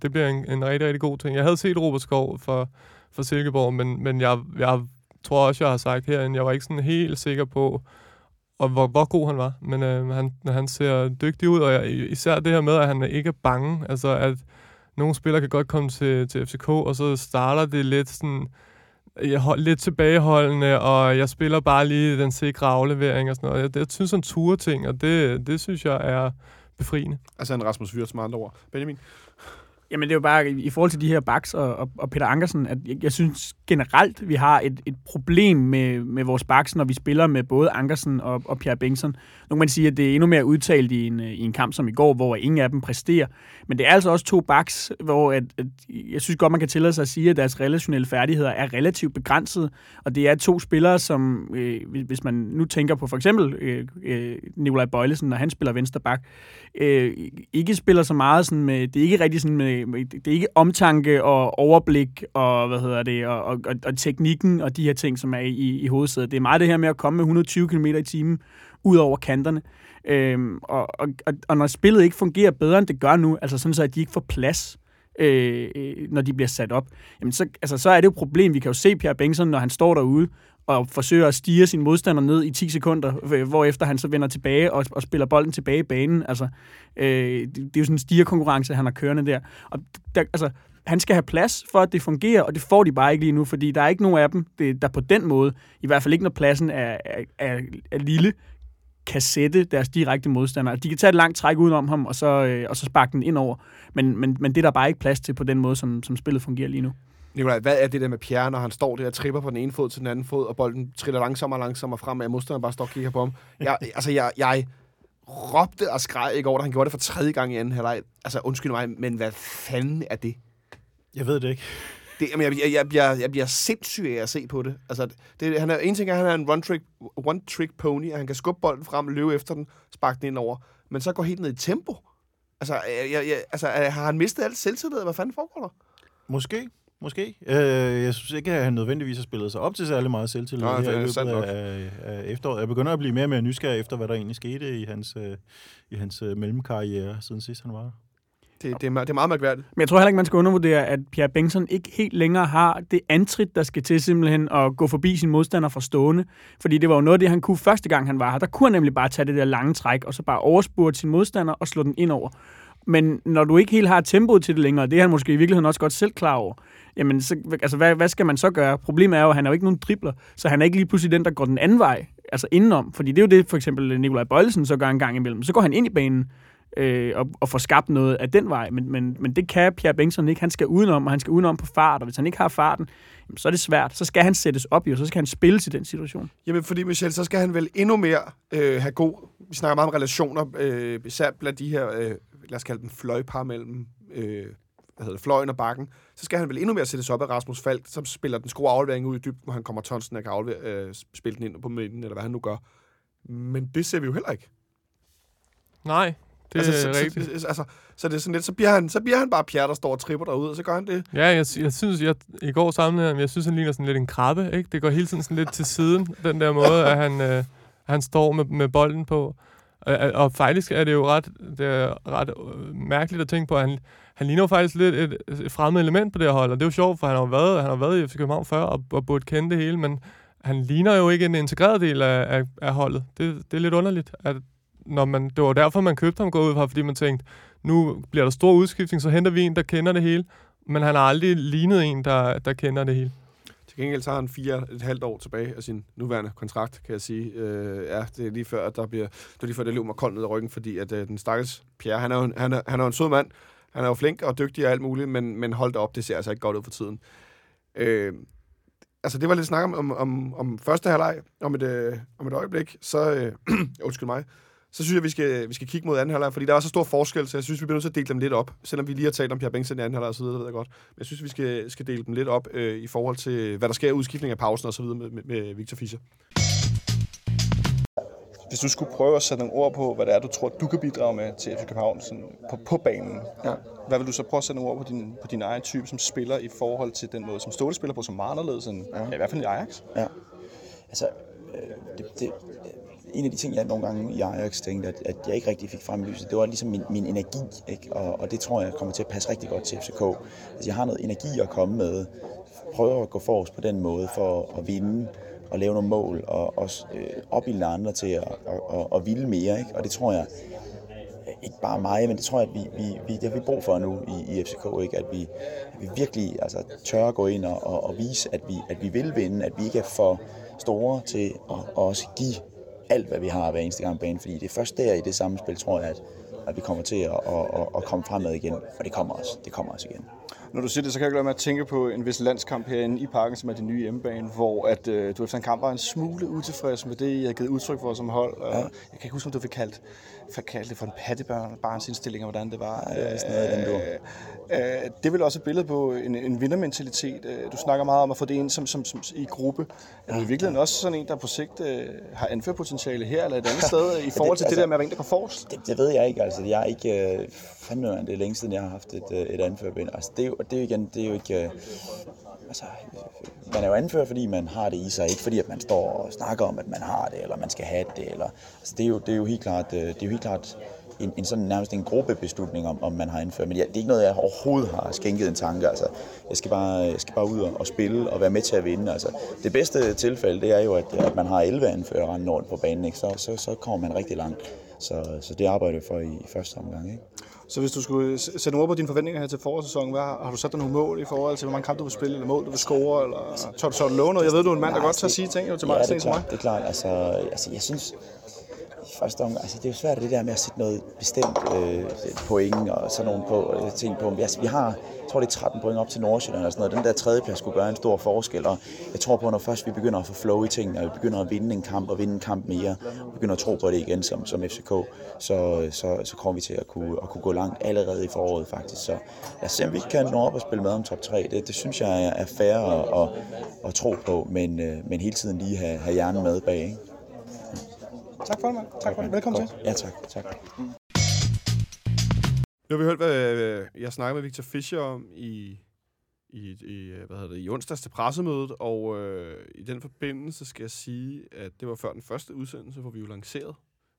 det bliver en, en rigtig, rigtig god ting. Jeg havde set Robert Skov for, for Silkeborg, men, men jeg, jeg tror også, jeg har sagt herinde, jeg var ikke sådan helt sikker på, og hvor, hvor god han var. Men øh, han, han ser dygtig ud, og jeg, især det her med, at han ikke er bange. Altså, at nogle spillere kan godt komme til, til FCK, og så starter det lidt sådan lidt tilbageholdende, og jeg spiller bare lige den sikre aflevering og sådan noget. Jeg, jeg synes, sådan ture ting, og det, det synes jeg er befriende. Altså en Rasmus Fyrt, som andre ord. Benjamin? Jamen det er jo bare i forhold til de her backs og, og, og Peter Ankersen, at jeg, jeg synes generelt, vi har et, et problem med, med vores backs, når vi spiller med både Ankersen og, og Pierre Bengtsson. Nu kan man sige, at det er endnu mere udtalt i en, i en kamp som i går, hvor ingen af dem præsterer. Men det er altså også to backs, hvor at, at jeg synes godt, man kan tillade sig at sige, at deres relationelle færdigheder er relativt begrænsede. Og det er to spillere, som øh, hvis man nu tænker på for eksempel øh, øh, Nikolaj Bøjlesen, når han spiller venstre bak, øh, ikke spiller så meget sådan med, det er ikke rigtig sådan med Øh, det er ikke omtanke og overblik og, hvad hedder det, og, og, og teknikken og de her ting, som er i, i hovedsædet. Det er meget det her med at komme med 120 km i timen ud over kanterne. Øhm, og, og, og når spillet ikke fungerer bedre, end det gør nu, altså sådan så, at de ikke får plads, øh, øh når de bliver sat op, jamen så, altså, så er det jo et problem. Vi kan jo se Pierre Bengtsson, når han står derude og forsøger at stige sin modstander ned i 10 sekunder, øh, hvorefter han så vender tilbage og, og spiller bolden tilbage i banen. Altså, øh, det, det er jo sådan en stigerkonkurrence, han har kørende der. Og der, altså, han skal have plads for, at det fungerer, og det får de bare ikke lige nu, fordi der er ikke nogen af dem, det, der på den måde, i hvert fald ikke når pladsen er, er, er, er lille, kan sætte deres direkte modstandere. Altså, de kan tage et langt træk udenom ham, og så, øh, og så sparke den ind over. Men, men, men det er der bare ikke plads til på den måde, som, som spillet fungerer lige nu. Nikolaj, hvad er det der med Pierre, når han står der og tripper på den ene fod til den anden fod, og bolden triller langsommere og langsommere frem, og modstanderen bare står og kigger på ham? Jeg, altså, jeg, jeg råbte og skreg ikke over, at han gjorde det for tredje gang i anden halvleg. Altså, undskyld mig, men hvad fanden er det? Jeg ved det ikke. Det, jamen, jeg, jeg, jeg, bliver, jeg bliver sindssyg af at se på det. Altså, det, han er, en ting er, at han er en one-trick one trick pony, at han kan skubbe bolden frem, løbe efter den, sparke den ind over, men så går helt ned i tempo. Altså, jeg, jeg, altså har han mistet alt selvtillid? Hvad fanden foregår der? Måske. Måske. Øh, jeg synes ikke, at han nødvendigvis har spillet sig op til særlig meget selvtillid Nej, her i løbet af, af efteråret. Jeg begynder at blive mere og mere nysgerrig efter, hvad der egentlig skete i hans, øh, i hans øh, mellemkarriere, siden sidst han var det, det, er, det er meget mærkværdigt. Men jeg tror heller ikke, man skal undervurdere, at Pierre Bengtsson ikke helt længere har det antrit, der skal til simpelthen at gå forbi sin modstander fra stående. Fordi det var jo noget af det, han kunne første gang, han var her. Der kunne han nemlig bare tage det der lange træk, og så bare overspurte sin modstander og slå den ind over. Men når du ikke helt har tempoet til det længere, det er han måske i virkeligheden også godt selv klar over, jamen så, altså, hvad, hvad skal man så gøre? Problemet er jo, at han er jo ikke nogen dribler, så han er ikke lige pludselig den, der går den anden vej, altså indenom. Fordi det er jo det, for eksempel Nikolaj Bøjlesen så gør en gang imellem. Så går han ind i banen øh, og, og får skabt noget af den vej, men, men, men det kan Pierre Bengtsson ikke. Han skal udenom, og han skal udenom på fart, og hvis han ikke har farten, jamen, så er det svært. Så skal han sættes op, og så skal han spille til den situation. Jamen, fordi Michel, så skal han vel endnu mere øh, have god... Vi snakker meget om relationer, øh, især blandt de her, øh, lad os kalde dem fløjpar mellem øh, hedder fløjen og bakken, så skal han vel endnu mere sættes op af Rasmus Falk, som spiller den skrue aflevering ud i dybden, hvor han kommer tonsen og kan aflevere, øh, spille den ind på midten, eller hvad han nu gør. Men det ser vi jo heller ikke. Nej, det altså, er så, rigtigt. Så, altså, så det er sådan lidt, så bliver han, så bliver han bare Pierre, der står og tripper derude, og så gør han det. Ja, jeg, jeg synes, jeg, i går ham, jeg synes, han ligner sådan lidt en krabbe, ikke? Det går hele tiden sådan lidt til siden, den der måde, at han, øh, han står med, med bolden på. Og, og faktisk er det jo ret, det er ret øh, mærkeligt at tænke på, at han, han ligner jo faktisk lidt et, et fremmed element på det her hold, og det er jo sjovt, for han har været, han har været i FC København før, og, og burde kende det hele, men han ligner jo ikke en integreret del af, af, af holdet. Det, det er lidt underligt, at når man, det var derfor, man købte ham gå ud fra, fordi man tænkte, nu bliver der stor udskiftning, så henter vi en, der kender det hele. Men han har aldrig lignet en, der, der kender det hele. Til gengæld så har han fire et halvt år tilbage af sin nuværende kontrakt, kan jeg sige. Øh, ja, det er lige før, at der bliver, det er lige før, det løber mig koldt ned ad ryggen, fordi at øh, den stakkels Pierre, han er, jo, han, er, han er jo en sød mand. Han er jo flink og dygtig og alt muligt, men, men hold da op, det ser altså ikke godt ud for tiden. Øh, altså, det var lidt snak om, om, om, om første halvleg om et, øh, om et øjeblik. Så, øh, undskyld mig, så synes jeg, vi skal, vi skal kigge mod anden halvleg, fordi der er så stor forskel, så jeg synes, vi bliver nødt til at dele dem lidt op. Selvom vi lige har talt om Pierre Bengtsen i anden halvleg og så videre, det ved jeg godt. Men jeg synes, vi skal, skal dele dem lidt op øh, i forhold til, hvad der sker i udskiftning af pausen og så videre med, med, med Victor Fischer. Hvis du skulle prøve at sætte nogle ord på, hvad det er, du tror, du kan bidrage med til FC København sådan på, på banen, ja. hvad vil du så prøve at sætte nogle ord på din, på din egen type som spiller i forhold til den måde, som Ståle spiller på, som meget anderledes end ja. Ja, i hvert fald i Ajax? Ja. Altså, øh, det, det, en af de ting, jeg nogle gange i Ajax tænkte, at, at jeg ikke rigtig fik frem lyset, det var ligesom min, min energi, ikke? Og, og det tror jeg kommer til at passe rigtig godt til FCK. Altså, jeg har noget energi at komme med, prøver at gå forrest på den måde for at vinde og lave nogle mål, og også øh, opbilde andre til at, at, at, og ville mere, ikke? Og det tror jeg, øh, ikke bare mig, men det tror jeg, at vi, vi, vi, det har vi brug for nu i, i FCK, ikke? At, vi, at vi virkelig altså, tør at gå ind og, og, og vise, at vi, at vi vil vinde, at vi ikke er for store til at, at også give alt, hvad vi har hver eneste gang på banen, fordi det er først der i det samspil, tror jeg, at, at vi kommer til at, at, at, at komme fremad igen, og det kommer også, det kommer også igen. Når du siger det, så kan jeg med at tænke på en vis landskamp herinde i parken, som er det nye hjemmebane, hvor at, øh, du efter en kamp var en smule utilfreds med det, I har givet udtryk for som hold. Ja. Jeg kan ikke huske, om du fik kaldt, fik kaldt det for en pattebarnsindstilling, og hvordan det var. Ja, sådan noget, den. Øh, det er vel også et billede på en, en vindermentalitet. Øh, Du snakker meget om at få det ind som, som, som i gruppe. Er du i virkeligheden også sådan en, der på sigt øh, har anførpotentiale her eller et andet sted, i forhold til det, altså- der med at være en, der går forrest? Det, det ved jeg ikke, altså. Jeg er ikke... Øh, fandme, det er længe siden, jeg har haft et, øh, et anførbind. Altså, det er jo, det er jo igen, det er jo ikke... Øh, altså, man er jo anfører, fordi man har det i sig, ikke fordi, at man står og snakker om, at man har det, eller man skal have det, eller... Altså, det er jo, det er jo helt klart, øh, det er jo helt klart en, en sådan nærmest en gruppebeslutning om, om man har anført. Men ja, det er ikke noget, jeg overhovedet har skænket en tanke. Altså, jeg skal bare, jeg skal bare ud og, og spille og være med til at vinde. Altså, det bedste tilfælde, det er jo, at, at man har 11 anfører rendende rundt på banen, ikke? Så, så, så kommer man rigtig langt. Så, så det arbejder jeg for i, i første omgang. Ikke? Så hvis du skulle sætte ord på dine forventninger her til forårssæsonen, hvad har, har du sat dig nogle mål i forhold til, hvor mange kampe du vil spille, eller mål du vil score, eller tør du, du love noget? Jeg ved, du er en mand, der godt tør det- sige ting jo til mig, Ja, det er klart. Det er klart. Altså, altså, jeg synes, første omgang, altså, det er jo svært det der med at sætte noget bestemt øh, point og sådan nogle på, øh, ting på. Altså, vi har, jeg tror det er 13 point op til Nordsjælland og sådan noget. Den der tredjeplads skulle gøre en stor forskel, og jeg tror på, når først vi begynder at få flow i tingene, og vi begynder at vinde en kamp og vinde en kamp mere, og begynder at tro på det igen som, som FCK, så, så, så kommer vi til at kunne, at kunne gå langt allerede i foråret faktisk. Så lad os se, om vi kan nå op og spille med om top 3. Det, det synes jeg er, fair at, at, at tro på, men, øh, men hele tiden lige have, have hjernen med bag. Ikke? Tak for det, mand. Tak for det. Velkommen til. Ja, tak. tak. Nu har vi hørt, hvad øh, jeg snakkede med Victor Fischer om i, i, i, øh, hvad hedder det, i onsdags til pressemødet, og øh, i den forbindelse skal jeg sige, at det var før den første udsendelse, hvor vi jo lancerede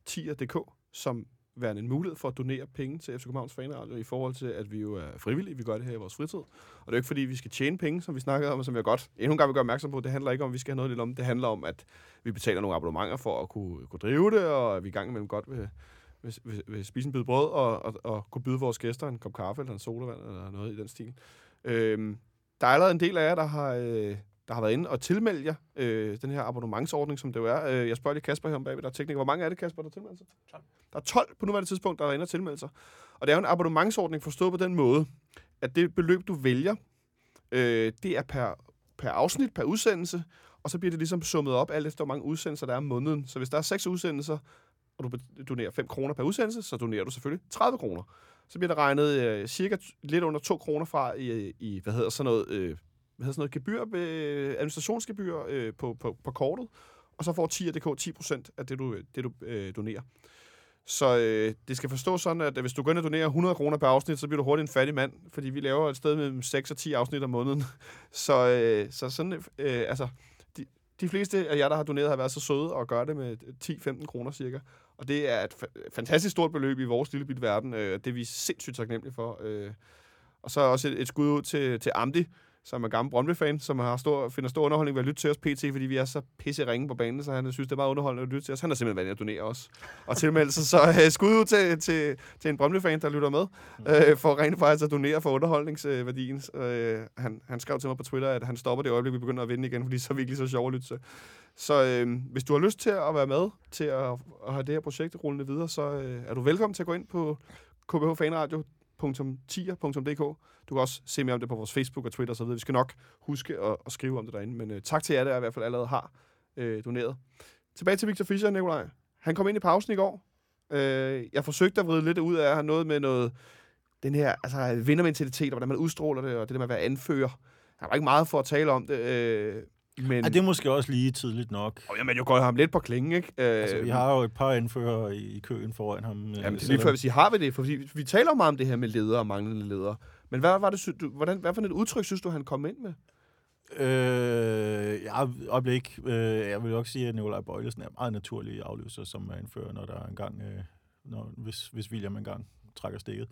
TIR.dk som værende en mulighed for at donere penge til FC Københavns Fanradio i forhold til, at vi jo er frivillige. Vi gør det her i vores fritid. Og det er jo ikke, fordi vi skal tjene penge, som vi snakkede om, og som jeg godt endnu en gang vil gøre opmærksom på. Det handler ikke om, at vi skal have noget lidt om. Det handler om, at vi betaler nogle abonnementer for at kunne, kunne drive det, og at vi i gang imellem godt vil, vil, vil, vil spise en bid brød og, og, og kunne byde vores gæster en kop kaffe eller en sodavand eller noget i den stil. Øhm, der er allerede en del af jer, der har, øh, der har været inde og tilmelde jer øh, den her abonnementsordning, som det jo er. Øh, jeg spørger lige Kasper her om bagved, der er tekniker. Hvor mange er det, Kasper, der tilmelder sig? 12. Der er 12 på nuværende tidspunkt, der er inde og tilmelde sig. Og det er jo en abonnementsordning forstået på den måde, at det beløb, du vælger, øh, det er per, per afsnit, per udsendelse, og så bliver det ligesom summet op, alt efter hvor mange udsendelser der er om måneden. Så hvis der er seks udsendelser, og du donerer 5 kroner per udsendelse, så donerer du selvfølgelig 30 kroner. Så bliver der regnet øh, cirka lidt under 2 kroner fra i, i hvad hedder sådan noget, øh, hvad sådan noget gebyr, øh, administrationsgebyr øh, på, på, på kortet, og så får 10.dk 10% af det, du, øh, det, du øh, donerer. Så øh, det skal forstås sådan, at hvis du går ind og donerer 100 kroner per afsnit, så bliver du hurtigt en fattig mand, fordi vi laver et sted mellem 6 og 10 afsnit om måneden. så, øh, så sådan, øh, altså, de, de fleste af jer, der har doneret, har været så søde og gøre det med 10-15 kroner cirka. Og det er et fantastisk stort beløb i vores lille bitte verden. Øh, det er vi sindssygt taknemmelige for. Øh. Og så også et, et skud ud til, til Amdi, som er gammel Brøndby-fan, som har stor, finder stor underholdning ved at lytte til os pt, fordi vi er så pisse ringe på banen, så han synes, det er meget underholdende at lytte til os. Han har simpelthen været at donere os. Og tilmelde sig, så uh, skud ud til, til, til en Brøndby-fan, der lytter med, uh, for rent faktisk at donere for underholdningsværdien. Uh, han, han skrev til mig på Twitter, at han stopper det øjeblik, vi begynder at vinde igen, fordi så er vi ikke lige så sjovt at lytte til. Så øh, hvis du har lyst til at være med til at, at have det her projekt rullende videre, så øh, er du velkommen til at gå ind på www.tier.dk. Du kan også se mere om det på vores Facebook og Twitter osv. Vi skal nok huske at, at skrive om det derinde. Men uh, tak til jer, der i hvert fald allerede har uh, doneret. Tilbage til Victor Fischer, Nikolaj. Han kom ind i pausen i går. Uh, jeg forsøgte at vride lidt ud af han noget med noget, den her altså, vindermentalitet, og hvordan man udstråler det, og det der med at være anfører. Han var ikke meget for at tale om det. Uh, men, Ja, det er måske også lige tidligt nok. og jamen, jeg går ham lidt på klingen, ikke? Uh, Altså, vi har jo et par anfører i i køen foran ham. øh, Jamen, lige selvom- før vi siger, har vi det? For vi, vi taler jo meget om det her med ledere og manglende ledere. Men hvad var det, du, hvordan, hvad for et udtryk synes du, han kom ind med? Øh, ja, øjeblik. Øh, jeg vil jo også sige, at Nikolaj Bøjlesen er meget naturlig afløser, som er indfører, når der er engang, øh, når, hvis, hvis William engang trækker stikket.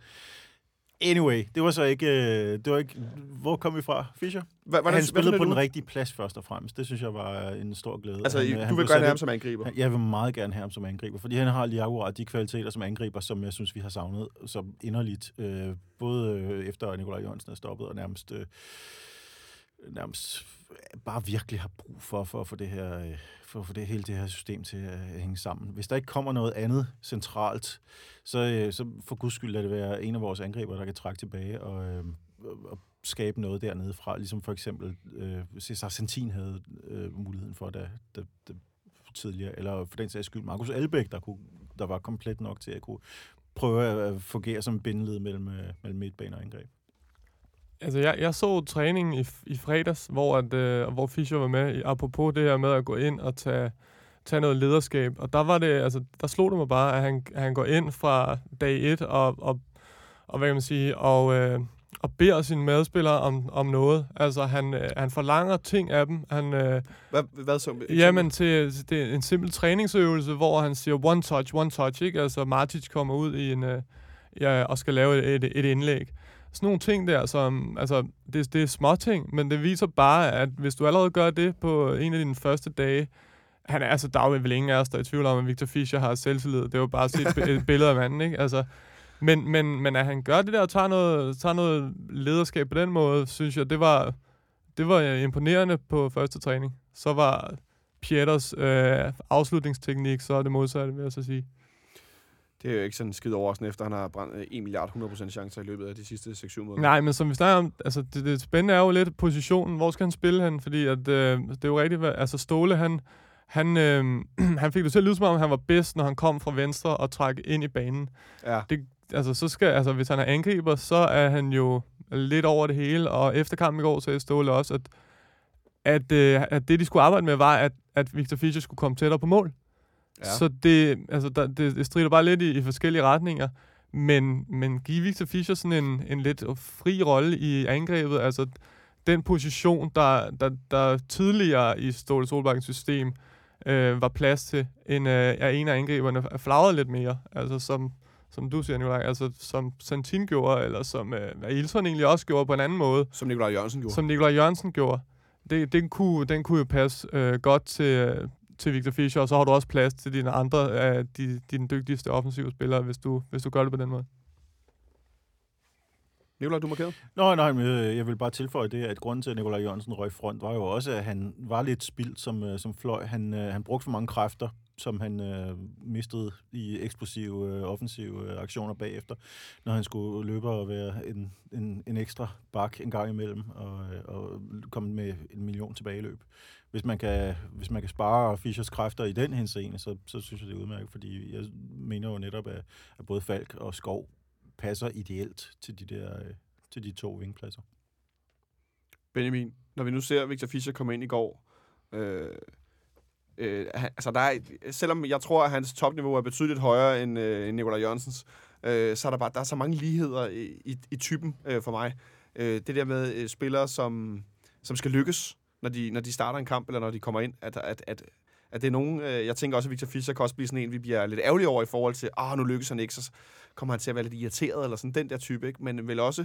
Anyway, det var så ikke, øh, det var ikke, hvor kom vi fra, Fischer? Hva, hvordan, han spillede på den rigtige plads først og fremmest. Det synes jeg var en stor glæde. Altså, han, øh, du han vil gerne have ham som angriber. Jeg vil meget gerne have ham som angriber, fordi han har lige akkurat de kvaliteter som angriber, som jeg synes, vi har savnet så inderligt. Øh, både øh, efter Nikolaj Jørgensen er stoppet, og nærmest, øh, nærmest bare virkelig har brug for, for at få det her, øh, for at få det hele det her system til at hænge sammen. Hvis der ikke kommer noget andet centralt, så, øh, så for guds skyld lad det være en af vores angriber, der kan trække tilbage øh, og, og skabe noget dernede fra, ligesom for eksempel øh, Cesar Santin havde øh, muligheden for, da, da, da tidligere, eller for den sags skyld Markus Albæk, der, kunne, der var komplet nok til at kunne prøve at fungere som bindeled mellem, mellem midtbane og angreb. Altså, jeg, jeg så træningen i, i fredags, hvor, at, øh, hvor Fischer var med, i- apropos det her med at gå ind og tage, tage noget lederskab. Og der var det, altså, der slog det mig bare, at han, han går ind fra dag 1 og, og, og hvad kan man sige, og, øh, og beder sine medspillere om, om noget. Altså, han, øh, han forlanger ting af dem. Han, øh, Hvad, hvad så? Jamen, til, til det er en simpel træningsøvelse, hvor han siger one touch, one touch, ikke? Altså, Martic kommer ud i en, øh, ja, og skal lave et, et, et indlæg. Sådan nogle ting der, som, altså, det, det er små ting, men det viser bare, at hvis du allerede gør det på en af dine første dage, han er, altså, der er jo vel ingen af os, der er i tvivl om, at Victor Fischer har selvtillid. Det er jo bare at se et, et billede af manden, ikke? Altså, men, men, men at han gør det der og tager noget, tager noget lederskab på den måde, synes jeg, det var, det var øh, imponerende på første træning. Så var Pieters øh, afslutningsteknik, så er det modsatte, vil jeg så sige. Det er jo ikke sådan skide overraskende, efter han har brændt øh, 1 milliard 100% chancer i løbet af de sidste 6-7 måneder. Nej, men som vi snakker om, altså det, det spændende er jo lidt positionen. Hvor skal han spille hen? Fordi at, øh, det er jo rigtigt, altså Ståle, han, han, øh, han fik det til at lyde som om, han var bedst, når han kom fra venstre og trak ind i banen. Ja. Det, altså, så skal, altså, hvis han er angriber, så er han jo lidt over det hele. Og efter kampen i går sagde Ståle også, at, at, øh, at det, de skulle arbejde med, var, at, at Victor Fischer skulle komme tættere på mål. Ja. Så det, altså, der, det, det strider bare lidt i, i forskellige retninger. Men, men give Victor Fischer sådan en, en lidt fri rolle i angrebet, altså den position, der, der, der tidligere i Ståle Solbakkens system øh, var plads til, en, øh, er en af angriberne er flagret lidt mere. Altså som, som du siger, Nicolaj, altså som Santin gjorde, eller som øh, Ilson egentlig også gjorde på en anden måde, Som Nikolaj Jørgensen gjorde. som Nikolaj Jørgensen gjorde. Det, den, kunne, den kunne jo passe øh, godt til, øh, til Victor Fischer, og så har du også plads til dine andre af de, dine dygtigste offensive spillere, hvis du, hvis du gør det på den måde. Nikolaj, du markerede? Nå, nej, men øh, jeg vil bare tilføje det, at grunden til, at Nikolaj Jørgensen røg front, var jo også, at han var lidt spildt som, øh, som fløj. Han, øh, han brugte for mange kræfter, som han øh, mistede i eksplosive øh, offensive øh, aktioner bagefter, når han skulle løbe og være en, en, en ekstra bak en gang imellem og, øh, og komme med en million tilbage i løb. Hvis man kan, hvis man kan spare Fischers kræfter i den henseende, så, så synes jeg, det er udmærket, fordi jeg mener jo netop, at, at både Falk og Skov passer ideelt til de der øh, til de to vingpladser. Benjamin, når vi nu ser Victor Fischer komme ind i går, øh, Øh, altså der er, selvom jeg tror, at hans topniveau er betydeligt højere end, øh, end Nikolaj Jørgensens, øh, så er der bare der er så mange ligheder i, i, i typen øh, for mig. Øh, det der med øh, spillere, som, som skal lykkes, når de, når de starter en kamp, eller når de kommer ind, at, at, at, at det er nogen, øh, jeg tænker også, at Victor Fischer kan også blive sådan en, vi bliver lidt ærgerlige over i forhold til, ah, nu lykkes han ikke, så kommer han til at være lidt irriteret, eller sådan den der type, ikke? men vel også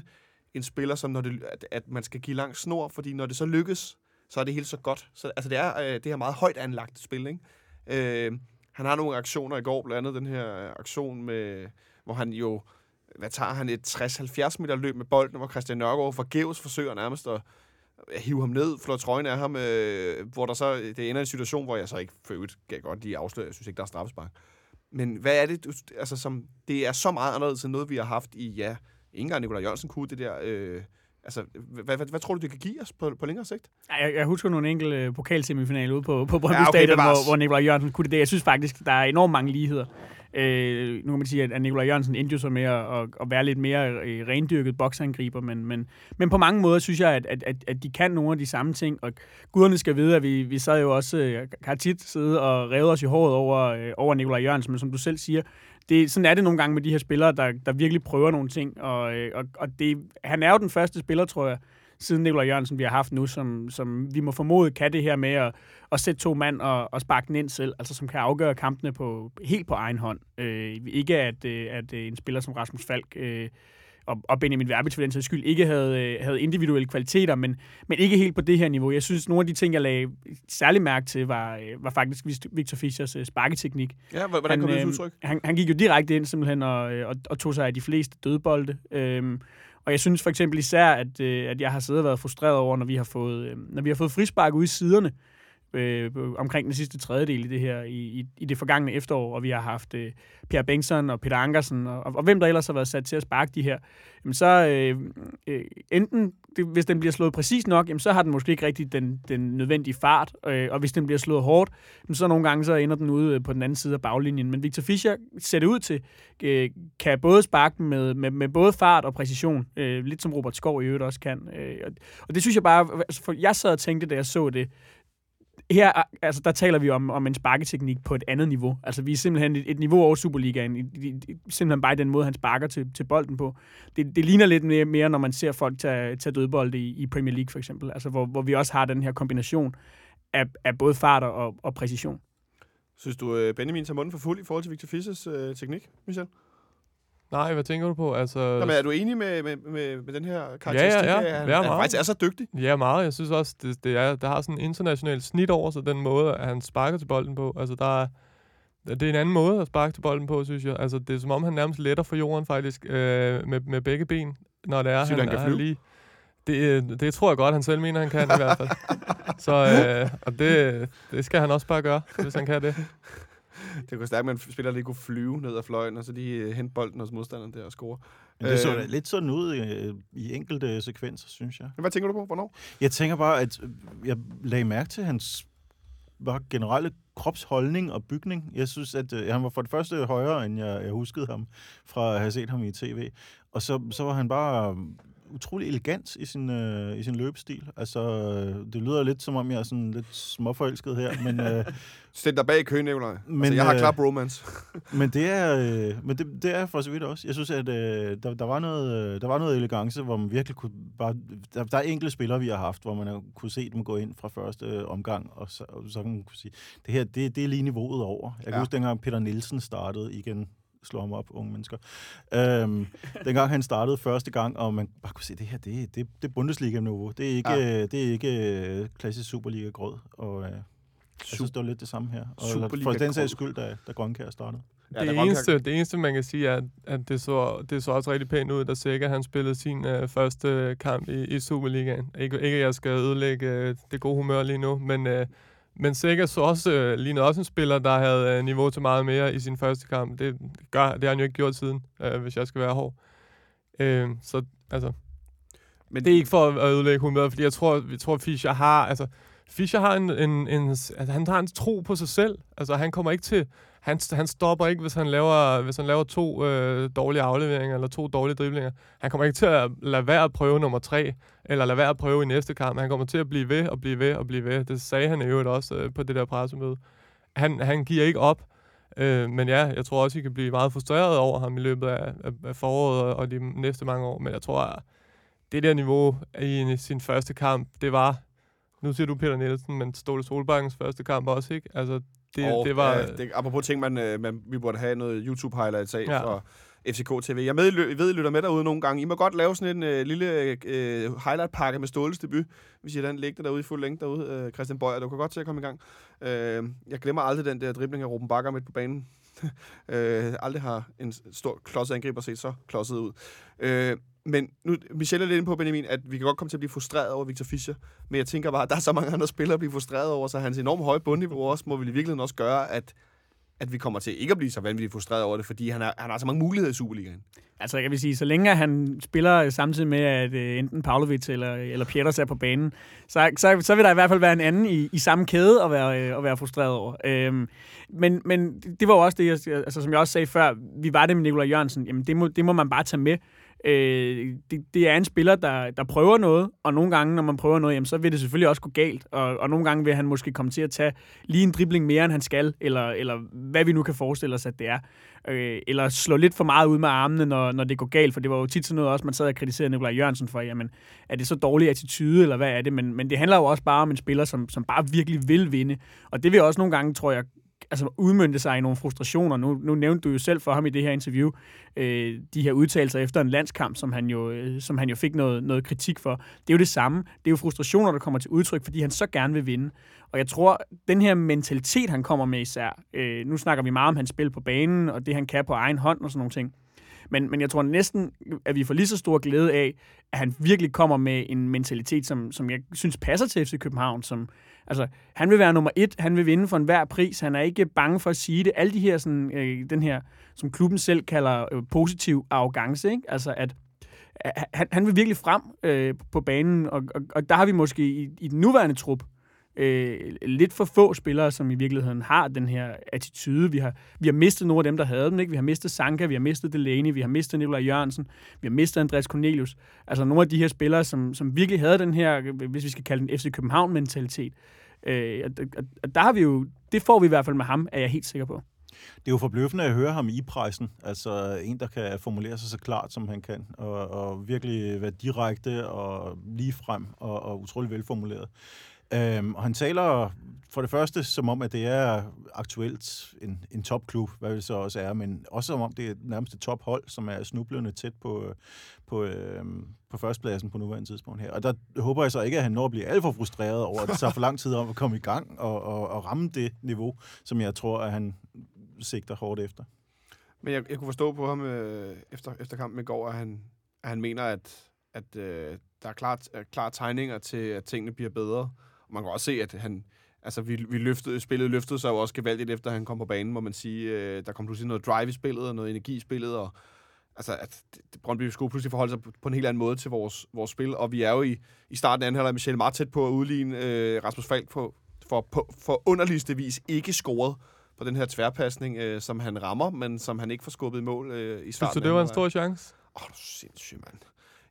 en spiller, som når det, at, at man skal give lang snor, fordi når det så lykkes, så er det helt så godt. Så, altså det er øh, det her meget højt anlagt spil, ikke? Øh, han har nogle aktioner i går, blandt andet den her øh, aktion, med, hvor han jo, hvad tager han, et 60-70 meter løb med bolden, hvor Christian Nørgaard forgæves forsøger nærmest at hive ham ned, flå trøjen af ham, øh, hvor der så, det ender i en situation, hvor jeg så ikke for øvrigt kan godt lige afsløre, jeg synes ikke, der er straffespark. Men hvad er det, du, altså som, det er så meget anderledes end noget, vi har haft i, ja, ikke engang Nikolaj Jørgensen kunne det der, øh, Altså, hvad, hvad, hvad tror du, det kan give os på, på længere sigt? Jeg, jeg husker nogle enkelte øh, pokalsemifinaler ude på, på Brøndby Ja, okay, Stadion, hvor, hvor Nikolaj Jørgensen kunne det. der. Jeg synes faktisk, der er enormt mange ligheder. Øh, nu kan man sige, at Nikolaj Jørgensen endte så med at, at, at være lidt mere øh, rendyrket boksangriber, men, men, men på mange måder synes jeg, at, at, at, at de kan nogle af de samme ting, og guderne skal vide, at vi, vi sad jo også, øh, har tit siddet og revet os i håret over, øh, over Nikolaj Jørgensen, men som du selv siger, det, sådan er det nogle gange med de her spillere, der, der virkelig prøver nogle ting, og, øh, og, og det, han er jo den første spiller, tror jeg, siden Nikolaj Jørgensen, vi har haft nu, som, som vi må formode kan det her med at, at sætte to mand og, og sparke den ind selv, altså som kan afgøre kampene på, helt på egen hånd. Øh, ikke at, øh, at øh, en spiller som Rasmus Falk øh, og, og Benjamin Verbitz for den sags skyld ikke havde, øh, havde individuelle kvaliteter, men, men ikke helt på det her niveau. Jeg synes, nogle af de ting, jeg lagde særlig mærke til, var, øh, var faktisk Victor Fischers øh, sparketeknik. Ja, hvordan kom det til udtryk? Han, han gik jo direkte ind simpelthen og, og, og tog sig af de fleste dødbolde. Øhm, og jeg synes for eksempel især, at, at jeg har siddet og været frustreret over, når vi har fået, når vi har fået frispark ude i siderne, øh, omkring den sidste tredjedel i det her, i, i, i det forgangne efterår, og vi har haft øh, Pierre Bengtsson og Peter Ankersen, og, og, og hvem der ellers har været sat til at sparke de her, jamen så øh, øh, enten, det, hvis den bliver slået præcis nok, jamen så har den måske ikke rigtig den, den nødvendige fart, øh, og hvis den bliver slået hårdt, jamen så nogle gange så ender den ude øh, på den anden side af baglinjen. Men Victor Fischer ser det ud til, øh, kan både sparke med, med, med både fart og præcision, øh, lidt som Robert Skov i øvrigt også kan. Øh, og, og det synes jeg bare, altså for jeg sad og tænkte, da jeg så det, her, altså, der taler vi om, om en sparketeknik på et andet niveau. Altså, vi er simpelthen et, et niveau over Superligaen. I, i, i, simpelthen bare i den måde, han sparker til, til bolden på. Det, det ligner lidt mere, mere, når man ser folk tage, tage dødbold i, i Premier League, for eksempel. Altså, hvor, hvor vi også har den her kombination af, af både fart og, og præcision. Synes du, øh, Benjamin tager munden for fuld i forhold til Victor Fissers øh, teknik, Michel? Nej, hvad tænker du på? Altså, Nå, men er du enig med, med, med, med den her ja, karakteristik? ja. at Han, Ja, han faktisk er så dygtig. Ja, meget. Jeg synes også, det, det er, der har sådan en international snit over sig, den måde, at han sparker til bolden på. Altså, der er, det er en anden måde at sparke til bolden på, synes jeg. Altså, det er som om, han nærmest letter for jorden, faktisk, øh, med, med begge ben, når det er, Synes han kan er flyve? lige... Det, øh, det tror jeg godt, han selv mener, han kan i hvert fald. Så øh, og det, det skal han også bare gøre, hvis han kan det. Det kunne stærkt, at en spiller lige kunne flyve ned ad fløjen, og så lige øh, hente bolden hos modstanderen der og score. Men det så Øh. lidt sådan ud i, i enkelte sekvenser, synes jeg. Men hvad tænker du på? Hvornår? Jeg tænker bare, at øh, jeg lagde mærke til hans var generelle kropsholdning og bygning. Jeg synes, at øh, han var for det første højere, end jeg, jeg huskede ham fra at have set ham i tv. Og så, så var han bare øh, utrolig elegant i sin, øh, i sin løbestil. Altså, øh, det lyder lidt som om, jeg er sådan lidt småforelsket her, men, øh, Stil dig bag i køen, Nicolaj. Altså, Men, jeg har øh, klar bromance. men det er, øh, men det, det er for så vidt også. Jeg synes, at øh, der, der, var noget, øh, der var noget elegance, hvor man virkelig kunne bare... Der, der er enkelte spillere, vi har haft, hvor man kunne se dem gå ind fra første øh, omgang, og så, og så kan man kunne sige, det her, det, det er lige niveauet over. Jeg kan Ja. huske, dengang Peter Nielsen startede igen, slår ham op, unge mennesker. Øhm, dengang han startede første gang, og man bare kunne se, det her, det, det, det er Bundesliga-niveau. Det er ikke, Ja. ja. det er ikke øh, klassisk Superliga-grød. Og øh, jeg synes, det var lidt det samme her. Og, eller for den sags skyld, da, da Grønkær startede. Ja, det, eneste, det eneste, man kan sige, er, at- at det så, det så også rigtig pænt ud, da Sikker han spillede sin øh, første kamp i, i Superligaen. Ikke, ikke at jeg skal ødelægge øh, det gode humør lige nu, men, øh, men Sikker så også, øh, lignede også en spiller, der havde øh, niveau til meget mere i sin første kamp. Det, gør, det har han jo ikke gjort siden, øh, hvis jeg skal være hård. Øh, så altså, Men det er ikke for at ødelægge humøret, fordi jeg tror, vi tror Fischer har, altså, Fischer har en, en, en altså, han har en tro på sig selv. Altså, han kommer ikke til, han, han stopper ikke, hvis han laver, hvis han laver to øh, dårlige afleveringer eller to dårlige driblinger. Han kommer ikke til at lade være at prøve nummer tre, eller lade være at prøve i næste kamp. Han kommer til at blive ved og blive ved og blive ved. Det sagde han i øvrigt også øh, på det der pressemøde. han, han giver ikke op. Øh, men ja, jeg tror også, I kan blive meget frustreret over ham i løbet af, af, af foråret og de næste mange år. Men jeg tror, at det der niveau i sin første kamp, det var, nu siger du Peter Nielsen, men Ståle Solbakkens første kamp også, ikke? Altså, det, og, det var... Ja, det, apropos ting, man, øh, man, vi burde have noget YouTube-highlights af Ja. for FCK TV. Jeg med, ved, I lytter med derude nogle gange. I må godt lave sådan en øh, lille øh, highlight-pakke med Ståles debut, hvis I den liggende derude i fuld længde derude, øh, Christian Bøjer. Du kan godt til at komme i gang. Øh, jeg glemmer aldrig den der dribling af Ruben Bakker midt på banen. øh, aldrig har en stor klodset angriber set så klodset ud. Øh, men nu, Michelle er lidt inde på, Benjamin, at vi kan godt komme til at blive frustreret over Victor Fischer. Men jeg tænker bare, at der er så mange andre spillere at blive frustreret over, så hans enormt høje bundniveau også må vel i virkeligheden også gøre, at, at vi kommer til ikke at blive så vanvittigt frustreret over det, fordi han, har, han har så mange muligheder i Superligaen. Altså, jeg vil sige, så længe han spiller samtidig med, at øh, enten Pavlovic eller, eller Pieters er på banen, så, så, så vil der i hvert fald være en anden i, i samme kæde at være, øh, at være frustreret over. Øhm, men, men det var jo også det, jeg, altså, som jeg også sagde før, vi var det med Nikolaj Jørgensen. Jamen, det må, det må man bare tage med. Øh, det, det er en spiller, der, der prøver noget, og nogle gange, når man prøver noget, jamen, så vil det selvfølgelig også gå galt, og, og nogle gange vil han måske komme til at tage lige en dribling mere, end han skal, eller, eller hvad vi nu kan forestille os, at det er. Øh, eller slå lidt for meget ud med armene, når, når det går galt, for det var jo tit sådan noget også, man sad og kritiserede Nikolaj Jørgensen for, jamen, er det så dårlig attitude, eller hvad er det? Men, men det handler jo også bare om en spiller, som, som bare virkelig vil vinde, og det vil også nogle gange, tror jeg, altså udmyndte sig i nogle frustrationer. Nu, nu nævnte du jo selv for ham i det her interview, øh, de her udtalelser efter en landskamp, som han jo, øh, som han jo fik noget, noget kritik for. Det er jo det samme. Det er jo frustrationer, der kommer til udtryk, fordi han så gerne vil vinde. Og jeg tror, den her mentalitet, han kommer med især, øh, nu snakker vi meget om hans spil på banen, og det han kan på egen hånd og sådan nogle ting. Men, men jeg tror næsten, at vi får lige så stor glæde af, at han virkelig kommer med en mentalitet, som, som jeg synes passer til FC København. Som, altså, han vil være nummer et, han vil vinde for enhver pris, han er ikke bange for at sige det. Alle de her, sådan, øh, den her, som klubben selv kalder øh, positiv arrogance, ikke? altså at han, han vil virkelig frem øh, på banen, og, og, og der har vi måske i, i den nuværende trup øh, lidt for få spillere, som i virkeligheden har den her attitude. Vi har, vi har mistet nogle af dem, der havde den. Ikke? Vi har mistet Sanka, vi har mistet Delaney, vi har mistet Nikolaj Jørgensen, vi har mistet Andreas Cornelius. Altså nogle af de her spillere, som, som virkelig havde den her, hvis vi skal kalde den FC København-mentalitet. Øh, og, og, og der har vi jo, det får vi i hvert fald med ham, er jeg helt sikker på. Det er jo forbløffende at høre ham i pressen. Altså en, der kan formulere sig så klart, som han kan, og, og virkelig være direkte og lige frem og, og utrolig velformuleret. Øhm, og han taler for det første som om, at det er aktuelt en, en topklub, hvad det så også er, men også som om det er nærmest et tophold, som er snublende tæt på, på, øhm, på førstpladsen på nuværende tidspunkt her. Og der håber jeg så ikke, at han når at blive alt for frustreret over, at det tager for lang tid om at komme i gang og, og, og ramme det niveau, som jeg tror, at han sigter hårdt efter. Men jeg, jeg kunne forstå på ham øh, efter, efter kampen i går, at han, at han mener, at, at øh, der er klart, klare tegninger til, at tingene bliver bedre. Og man kan også se, at han, altså, vi, vi løftede, spillet løftede sig jo også gevaldigt, efter han kom på banen, må man sige. Øh, der kom pludselig noget drive i spillet, og noget energi i spillet, og altså, at det- Brøndby skulle pludselig forholde sig på, en helt anden måde til vores, vores spil, og vi er jo i, i starten af anden halvleg Michel meget tæt på at udligne øh, Rasmus Falk på, for, på, for underligste vis ikke scoret på den her tværpasning, øh, som han rammer, men som han ikke får skubbet i mål øh, i Synes starten. du, det var en stor chance? Åh, oh, du er sindssyg, mand.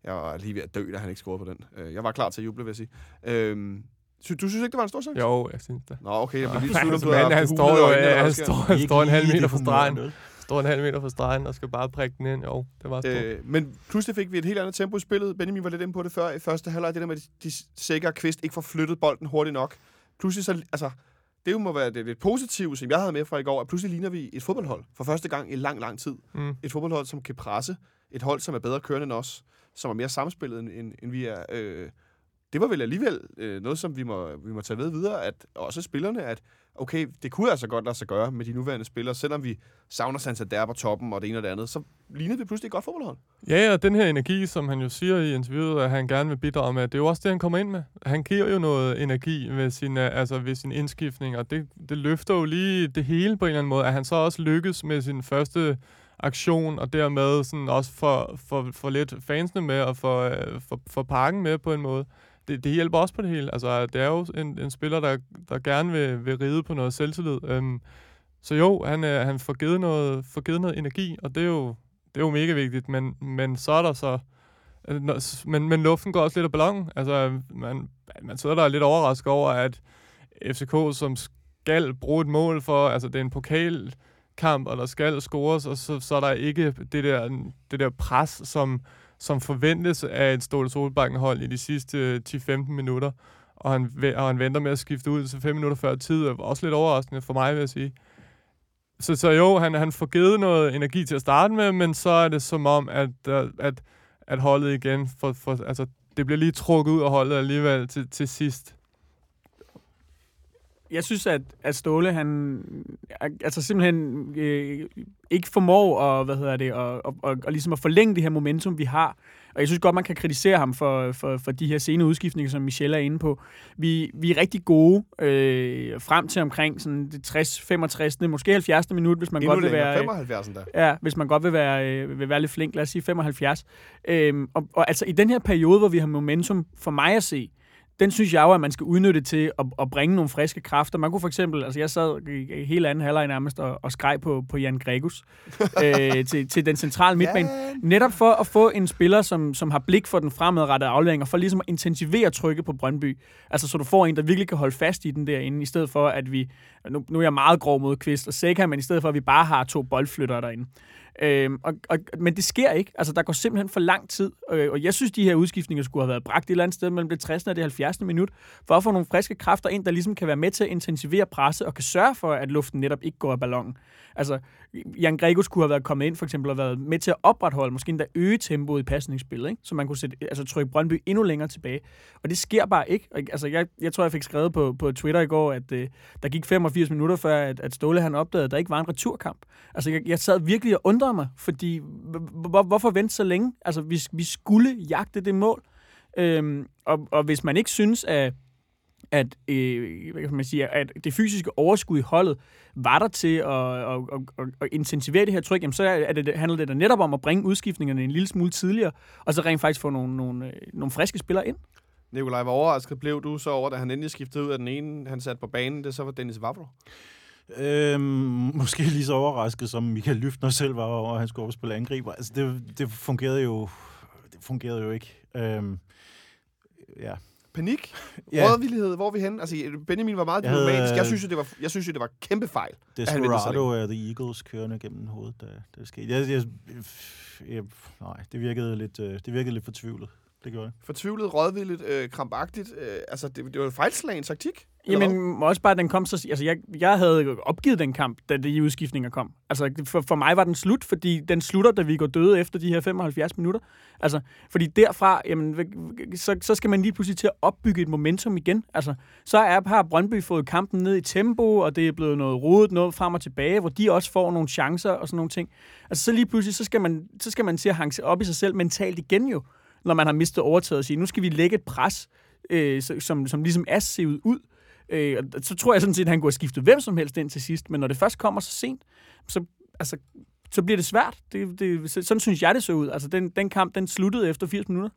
Jeg var lige ved at dø, da han ikke scorede på den. Øh, Jeg var klar til at juble, vil jeg sige. Øhm, sy- du synes ikke, det var en stor chance? Jo, jeg synes det. Nå, okay, jeg blev lige tvivl, om du havde han står jo han står, han står en halv meter fra stregen. Står en halv meter fra stregen og skal bare prikke den ind. Jo, det var stort. Øh, men pludselig fik vi et helt andet tempo i spillet. Benjamin var lidt inde på det før i første halvleg. Det der med, at de, de sikre kvist ikke får flyttet bolden hurtigt nok. Pludselig så, altså, det jo må være det lidt positive, som jeg havde med fra i går, at pludselig ligner vi et fodboldhold for første gang i lang, lang tid. Mm. Et fodboldhold, som kan presse. Et hold, som er bedre kørende end os. Som er mere samspillet, end, end, end vi er. Øh, det var vel alligevel øh, noget, som vi må, vi må tage ved videre, at også spillerne, at okay, det kunne altså godt lade sig gøre med de nuværende spillere, selvom vi savner Santander på toppen og det ene og det andet, så lignede vi pludselig et godt fodboldhold. Ja, og den her energi, som han jo siger i interviewet, at han gerne vil bidrage med, det er jo også det, han kommer ind med. Han giver jo noget energi ved sin, øh, altså ved sin indskiftning, og det, det løfter jo lige det hele på en eller anden måde, at han så også lykkes med sin første aktion, og dermed sådan også for, for, for lidt fansene med, og for, for, for parken med på en måde det, det hjælper også på det hele. Altså, det er jo en, en spiller, der, der gerne vil, vil ride på noget selvtillid. Øhm, så jo, han, øh, han får, givet noget, får givet noget energi, og det er jo, det er jo mega vigtigt, men, men så er der så... Øh, men, men luften går også lidt af ballongen. Altså, man, man sidder der lidt overrasket over, at FCK, som skal bruge et mål for... Altså, det er en pokalkamp, og der skal scores, og så, så er der ikke det der, det der pres, som, som forventes af et Ståle Solbakken-hold i de sidste øh, 10-15 minutter. Og han, og han venter med at skifte ud til 5 minutter før tid, og også lidt overraskende for mig, vil jeg sige. Så, så jo, han, han får givet noget energi til at starte med, men så er det som om, at, øh, at, at holdet igen, for, for, altså, det bliver lige trukket ud af holdet alligevel til, til sidst jeg synes, at, at Ståle, han altså simpelthen øh, ikke formår at, hvad hedder det, og, og, og, og ligesom at forlænge det her momentum, vi har. Og jeg synes godt, man kan kritisere ham for, for, for de her sene udskiftninger, som Michelle er inde på. Vi, vi er rigtig gode øh, frem til omkring sådan det 60, 65, måske 70. minut, hvis man Endnu godt vil længere, være... 75 der. Ja, hvis man godt vil være, øh, vil være lidt flink, lad os sige 75. Øhm, og, og altså i den her periode, hvor vi har momentum, for mig at se, den synes jeg jo, at man skal udnytte til at, at bringe nogle friske kræfter. Man kunne for eksempel, altså jeg sad i hele anden halvleg nærmest og, og skreg på, på Jan Gregus øh, til, til den centrale midtbane. Netop for at få en spiller, som, som har blik for den fremadrettede aflæring, og for ligesom at intensivere trykket på Brøndby. Altså så du får en, der virkelig kan holde fast i den derinde, i stedet for at vi, nu, nu er jeg meget grov mod Kvist og Sækker, men i stedet for at vi bare har to boldflytter derinde. Øhm, og, og, men det sker ikke. Altså, der går simpelthen for lang tid. Øh, og jeg synes, de her udskiftninger skulle have været bragt et eller andet sted mellem det 60. og det 70. minut, for at få nogle friske kræfter ind, der ligesom kan være med til at intensivere presset og kan sørge for, at luften netop ikke går af ballonen. Altså, Jan Gregus kunne have været kommet ind for eksempel og været med til at opretholde, måske endda øge tempoet i pasningsspillet, ikke? så man kunne sætte, altså, trykke Brøndby endnu længere tilbage. Og det sker bare ikke. Altså, jeg, jeg tror, jeg fik skrevet på, på Twitter i går, at øh, der gik 85 minutter før, at, at Ståle han opdagede, at der ikke var en returkamp. Altså, jeg, jeg sad virkelig og undrede mig, fordi hvor, hvorfor vente så længe? Altså, vi, vi skulle jagte det mål. Øhm, og, og hvis man ikke synes, at at, øh, hvad kan man sige, at det fysiske overskud i holdet var der til at, at, at, at intensivere det her tryk, jamen så er det, handler det da netop om at bringe udskiftningerne en lille smule tidligere, og så rent faktisk få nogle, nogle, øh, nogle friske spillere ind. Nikolaj, hvor overrasket blev du så over, da han endelig skiftede ud af den ene, han satte på banen, det så var Dennis Vavro? Øhm, måske lige så overrasket, som Michael Lyftner selv var over, at han skulle spille angriber. Altså, det, det fungerede jo det fungerede jo ikke. Øhm, ja, panik, ja. rådvillighed, hvor er vi henne? Altså, Benjamin var meget jeg diplomatisk. Havde, jeg synes jo, det var, jeg synes jo, det var kæmpe fejl. Desperado er The Eagles kørende gennem hovedet, da det skete. Jeg, jeg, jeg, nej, det virkede lidt, øh, det virkede lidt fortvivlet. Det gjorde det. Fortvivlet, rådvilligt, øh, krampagtigt. Øh, altså, det, det var en fejlslagen taktik. Jamen, også bare, at den kom så... Altså, jeg, jeg havde opgivet den kamp, da de udskiftninger kom. Altså, for, for mig var den slut, fordi den slutter, da vi går døde efter de her 75 minutter. Altså, fordi derfra, jamen, så, så skal man lige pludselig til at opbygge et momentum igen. Altså, så er, har Brøndby fået kampen ned i tempo, og det er blevet noget rodet, noget frem og tilbage, hvor de også får nogle chancer og sådan nogle ting. Altså, så lige pludselig, så skal man, så skal man til at hange op i sig selv mentalt igen jo, når man har mistet overtaget og sige, nu skal vi lægge et pres, øh, som, som ligesom er set ud Øh, og så tror jeg sådan set, at han kunne have skiftet hvem som helst ind til sidst, men når det først kommer så sent, så, altså, så bliver det svært. Det, det, sådan synes jeg, det så ud. Altså, den, den kamp, den sluttede efter 80 minutter.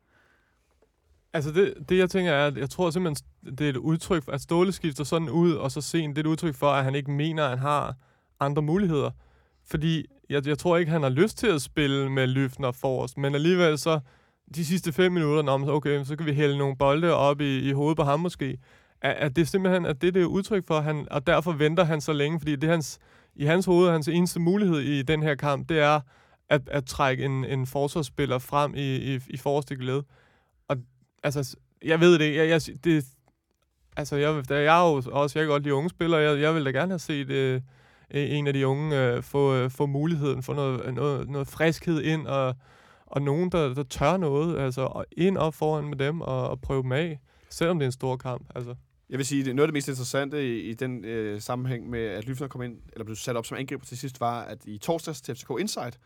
Altså det, det, jeg tænker er, at jeg tror simpelthen, det er et udtryk for, at Ståle skifter sådan ud, og så sent, det er et udtryk for, at han ikke mener, at han har andre muligheder. Fordi jeg, jeg tror ikke, han har lyst til at spille med Løfner forrest, men alligevel så, de sidste fem minutter, nå, okay, så kan vi hælde nogle bolde op i, i hovedet på ham måske at, er det simpelthen at det, det er udtryk for, han, og derfor venter han så længe, fordi det hans, i hans hoved, hans eneste mulighed i den her kamp, det er at, at trække en, en forsvarsspiller frem i, i, i forreste led. Og altså, jeg ved det, jeg, jeg, det, altså, jeg, jeg er jo også, jeg kan godt lide unge spillere, jeg, jeg vil da gerne have set øh, en af de unge øh, få, øh, få muligheden, få noget, noget, noget friskhed ind, og, og nogen, der, der tør noget, altså, og ind op foran med dem, og, og prøve dem af, selvom det er en stor kamp, altså. Jeg vil sige, at noget af det mest interessante i, i den øh, sammenhæng med, at Lyfner kom ind, eller blev sat op som angriber til sidst, var, at i torsdags til FCK Insight,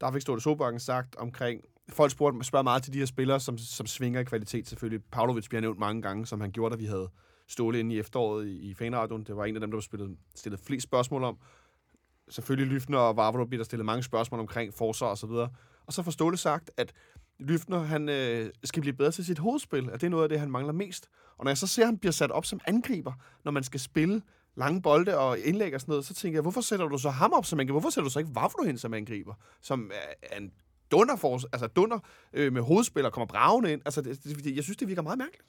der fik Ståle Sobakken sagt omkring, folk spurgte, spørger meget til de her spillere, som, som svinger i kvalitet selvfølgelig. Pavlovic bliver nævnt mange gange, som han gjorde, da vi havde Ståle inde i efteråret i, i fanradioen. Det var en af dem, der var spillet, stillet flest spørgsmål om. Selvfølgelig Lyfner og Vavro bliver der stillet mange spørgsmål omkring forsvar og så videre. Og så får Ståle sagt, at Lyfner, han øh, skal blive bedre til sit hovedspil, at det er noget af det, han mangler mest. Og når jeg så ser, at han bliver sat op som angriber, når man skal spille lange bolde og indlæg og sådan noget, så tænker jeg, hvorfor sætter du så ham op som angriber? Hvorfor sætter du så ikke Vavlo hen som angriber? Som er en dunder, for, altså dunder øh, med hovedspil og kommer bravende ind. Altså, det, det, jeg synes, det virker meget mærkeligt.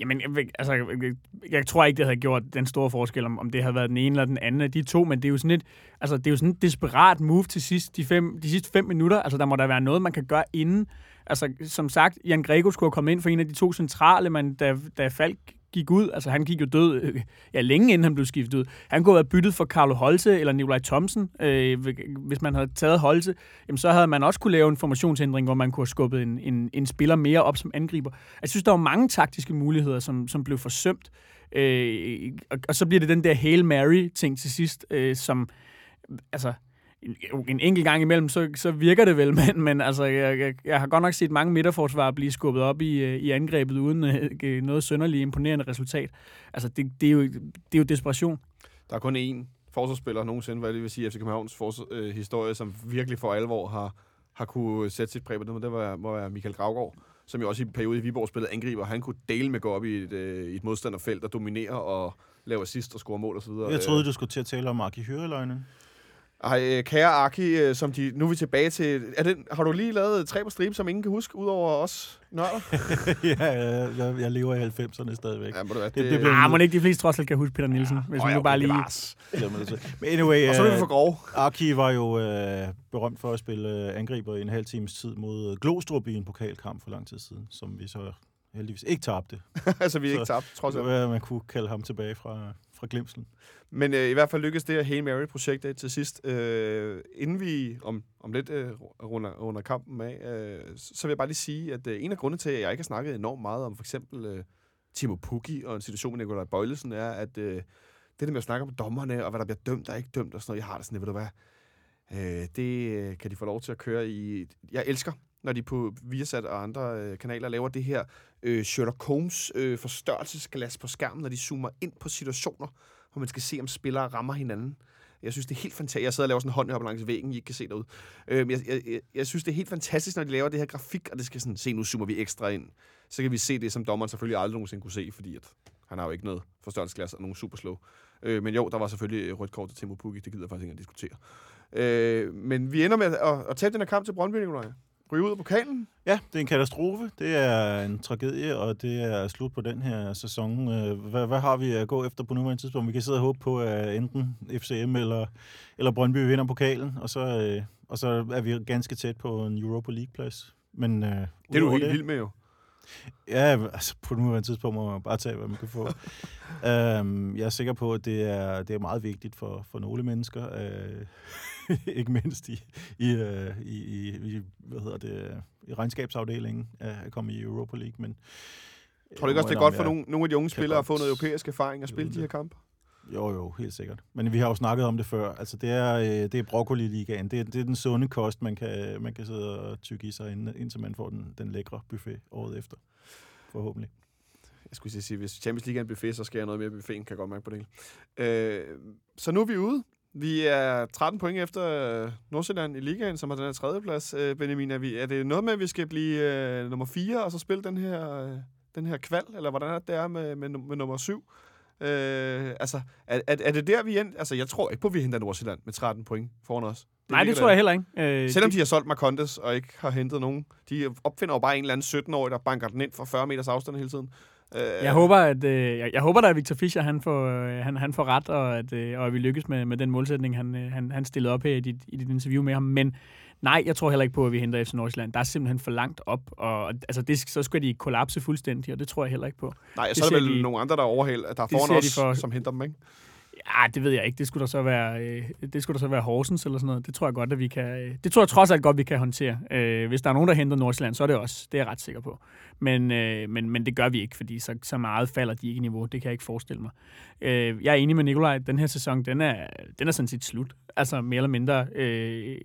Jamen, jeg, altså, jeg, jeg tror ikke, det havde gjort den store forskel, om, om det havde været den ene eller den anden af de to, men det er jo sådan et, altså, det er jo sådan et desperat move til sidst, de, fem, de sidste fem minutter. Altså, der må der være noget, man kan gøre inden. Altså, som sagt, Jan Grego skulle have kommet ind for en af de to centrale, men da, da Falk gik ud, altså han gik jo død, øh, ja, længe inden han blev skiftet ud. Han kunne have været byttet for Carlo Holse eller Nikolaj Thomsen. Øh, hvis man havde taget Holse, jamen, så havde man også kunne lave en formationsændring, hvor man kunne have skubbet en, en, en spiller mere op som angriber. Jeg synes, der var mange taktiske muligheder, som, som blev forsømt. Øh, og, og så bliver det den der Hail Mary-ting til sidst, øh, som altså, en, en enkelt gang imellem, så, så virker det vel, men, men altså, jeg, jeg, jeg har godt nok set mange midterforsvarer blive skubbet op i, øh, i angrebet uden øh, noget sønderligt imponerende resultat. Altså, det, det, er jo, det er jo desperation. Der er kun én forsvarsspiller nogensinde, hvad det vil sige, FC Københavns forsvar, øh, historie, som virkelig for alvor har, har kunne sætte sit præg på det, det var, må være Michael Gravgaard, som jo også i en periode i Viborg spillede angriber. Han kunne dele med gå op i et, øh, et modstanderfelt og dominere og lave assist og score mål osv. Jeg troede, du skulle til at tale om Aki Hyreløgnen. Ej, øh, kære Aki, øh, som de, nu er vi tilbage til... Er det, har du lige lavet tre på stribe, som ingen kan huske, udover os nørder? ja, jeg, jeg, lever i 90'erne stadigvæk. Ja, må du, det, det det, bliver- Ah, må ikke de fleste trods alt kan huske Peter Nielsen, ja, hvis man nu bare lige... Det. Men anyway, Og så er vi øh, for grove. Aki var jo øh, berømt for at spille angriber i en halv times tid mod Glostrup i en pokalkamp for lang tid siden, som vi så heldigvis ikke tabte. altså, vi er Så- ikke tabt, trods Det alt. var, at man kunne kalde ham tilbage fra, fra glemselen. Men øh, i hvert fald lykkedes det her Hail Mary-projekt til sidst. Øh, inden vi om, om lidt øh, runder, runder kampen af, øh, så så vil jeg bare lige sige, at øh, en af grundene til, at jeg ikke har snakket enormt meget om for eksempel øh, Timo Pukki og en situation med Nikolaj Bøjlesen, er, at øh, det der med at snakke om dommerne, og hvad der bliver dømt og ikke dømt og sådan noget, jeg har det sådan, ved du hvad, øh, det øh, kan de få lov til at køre i... Jeg elsker, når de på Viasat og andre øh, kanaler laver det her øh, Sherlock Holmes øh, forstørrelsesglas på skærmen, når de zoomer ind på situationer, hvor man skal se, om spillere rammer hinanden. Jeg synes, det er helt fantastisk. Jeg sidder og laver sådan en hånd op langs væggen, I ikke kan se derude. Øh, jeg, jeg, jeg, synes, det er helt fantastisk, når de laver det her grafik, og det skal sådan, se, nu zoomer vi ekstra ind. Så kan vi se det, som dommeren selvfølgelig aldrig nogensinde kunne se, fordi at han har jo ikke noget forstørrelsesglas og nogen super slow. Øh, men jo, der var selvfølgelig øh, rødt kort til Timo Pukki, det gider jeg faktisk ikke at diskutere. Øh, men vi ender med at, at, at tage den her kamp til Brøndby, Nikolaj. Ryge ud af pokalen. Ja, det er en katastrofe. Det er en tragedie, og det er slut på den her sæson. Øh, Hvad, hvad har vi at gå efter på nuværende tidspunkt? Vi kan sidde og håbe på, at enten FCM eller, eller Brøndby vinder pokalen, og så, øh, og så er vi ganske tæt på en Europa League-plads. Men, øh, Det er du helt vild med jo. Ja, altså på nuværende tidspunkt må man bare tage, hvad man kan få. øhm, jeg er sikker på, at det er, det er meget vigtigt for, for nogle mennesker, øh, ikke mindst i, i, øh, i, i, hvad hedder det, i regnskabsafdelingen at at komme i Europa League, men Tror du ikke også, det er godt for nogle, nogle af de unge spillere at få noget europæisk erfaring og spille de her kampe? Jo, jo, helt sikkert. Men vi har jo snakket om det før. Altså, det er, øh, det er broccoli-ligaen. Det er, det er den sunde kost, man kan, man kan sidde og tygge i sig, inden- indtil man får den, den lækre buffet året efter. Forhåbentlig. Jeg skulle sige, hvis Champions League er en buffet, så skal jeg noget mere buffeten, kan jeg godt mærke på det. Øh, så nu er vi ude. Vi er 13 point efter øh, Nordsjælland i ligaen, som har den her tredjeplads. Øh, Benjamin, er, vi, er det noget med, at vi skal blive øh, nummer 4 og så spille den her, øh, den her kval, eller hvordan er det, det er med, med, med nummer 7? Øh, altså, er, er, er det der, vi end? Altså, jeg tror ikke på, at vi henter Nordsjælland med 13 point foran os. Det Nej, det tror da- jeg heller ikke. Øh, Selvom de har solgt Marcondes og ikke har hentet nogen. De opfinder jo bare en eller anden 17-årig, der banker den ind fra 40 meters afstand hele tiden. Øh, Jeg håber, at øh, jeg, jeg håber, at Victor Fischer han får, øh, han, han får ret, og at, øh, og at vi lykkes med, med den målsætning, han, øh, han, han stillede op her i dit, i dit interview med ham. Men nej, jeg tror heller ikke på, at vi henter FC Nordsjælland. Der er simpelthen for langt op, og altså, det, så skal de kollapse fuldstændig, og det tror jeg heller ikke på. Nej, det så er der vel de- nogle andre, der er overhæld, der er foran os, for- som henter dem, ikke? Ja, det ved jeg ikke. Det skulle der så være, øh, det skulle der så være Horsens eller sådan noget. Det tror jeg godt, at vi kan... Øh, det tror jeg trods alt godt, vi kan håndtere. Øh, hvis der er nogen, der henter Nordsjælland, så er det os. Det er jeg ret sikker på. Men, øh, men, men det gør vi ikke, fordi så, så meget falder de ikke i niveau. Det kan jeg ikke forestille mig. Øh, jeg er enig med Nikolaj. Den her sæson, den er, den er sådan set slut. Altså mere eller mindre. Øh,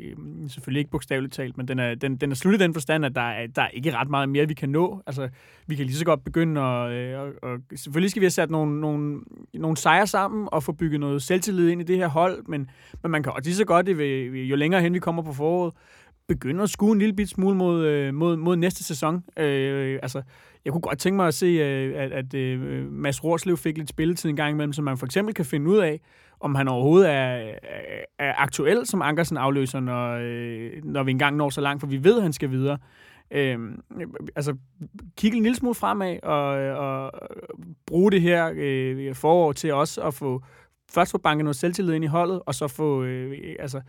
selvfølgelig ikke bogstaveligt talt, men den er, den, den er slut i den forstand, at der er, der er ikke ret meget mere, vi kan nå. Altså, vi kan lige så godt begynde at... Øh, og, og selvfølgelig skal vi have sat nogle, nogle, nogle sejre sammen og få bygget noget selvtillid ind i det her hold, men, men man kan også lige så godt, øh, jo længere hen vi kommer på foråret, begynde at skue en lille bit smule mod, øh, mod, mod næste sæson. Øh, altså, jeg kunne godt tænke mig at se, øh, at, at, at Mads Rorslev fik lidt spilletid en gang imellem, så man for eksempel kan finde ud af, om han overhovedet er, er, aktuel som Ankersen afløser, når, øh, når vi engang når så langt, for vi ved, at han skal videre. øh, altså, kigge en lille smule fremad og, og bruge det her øh, forår til også at få først få banket noget selvtillid ind i holdet, og så få, øh, altså,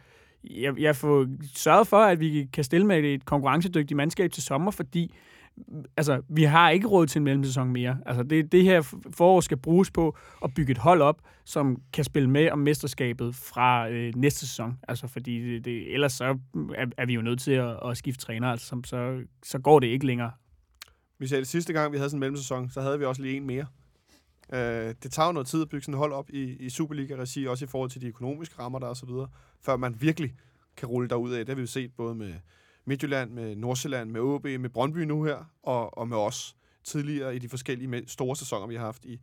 jeg, jeg får sørget for, at vi kan stille med et konkurrencedygtigt mandskab til sommer, fordi altså, vi har ikke råd til en mellemsæson mere. Altså, det, det her forår skal bruges på at bygge et hold op, som kan spille med om mesterskabet fra øh, næste sæson. Altså, fordi det, det, ellers så er, er vi jo nødt til at, at skifte træner, altså, så, så går det ikke længere. Vi sagde, det sidste gang, vi havde sådan en mellemsæson, så havde vi også lige en mere. Øh, det tager jo noget tid at bygge sådan et hold op i, i Superliga-regi, også i forhold til de økonomiske rammer der og så videre, før man virkelig kan rulle derud af. Det har vi jo set både med Midtjylland, med Nordsjælland, med OB, med Brøndby nu her, og, og med os tidligere i de forskellige store sæsoner, vi har haft i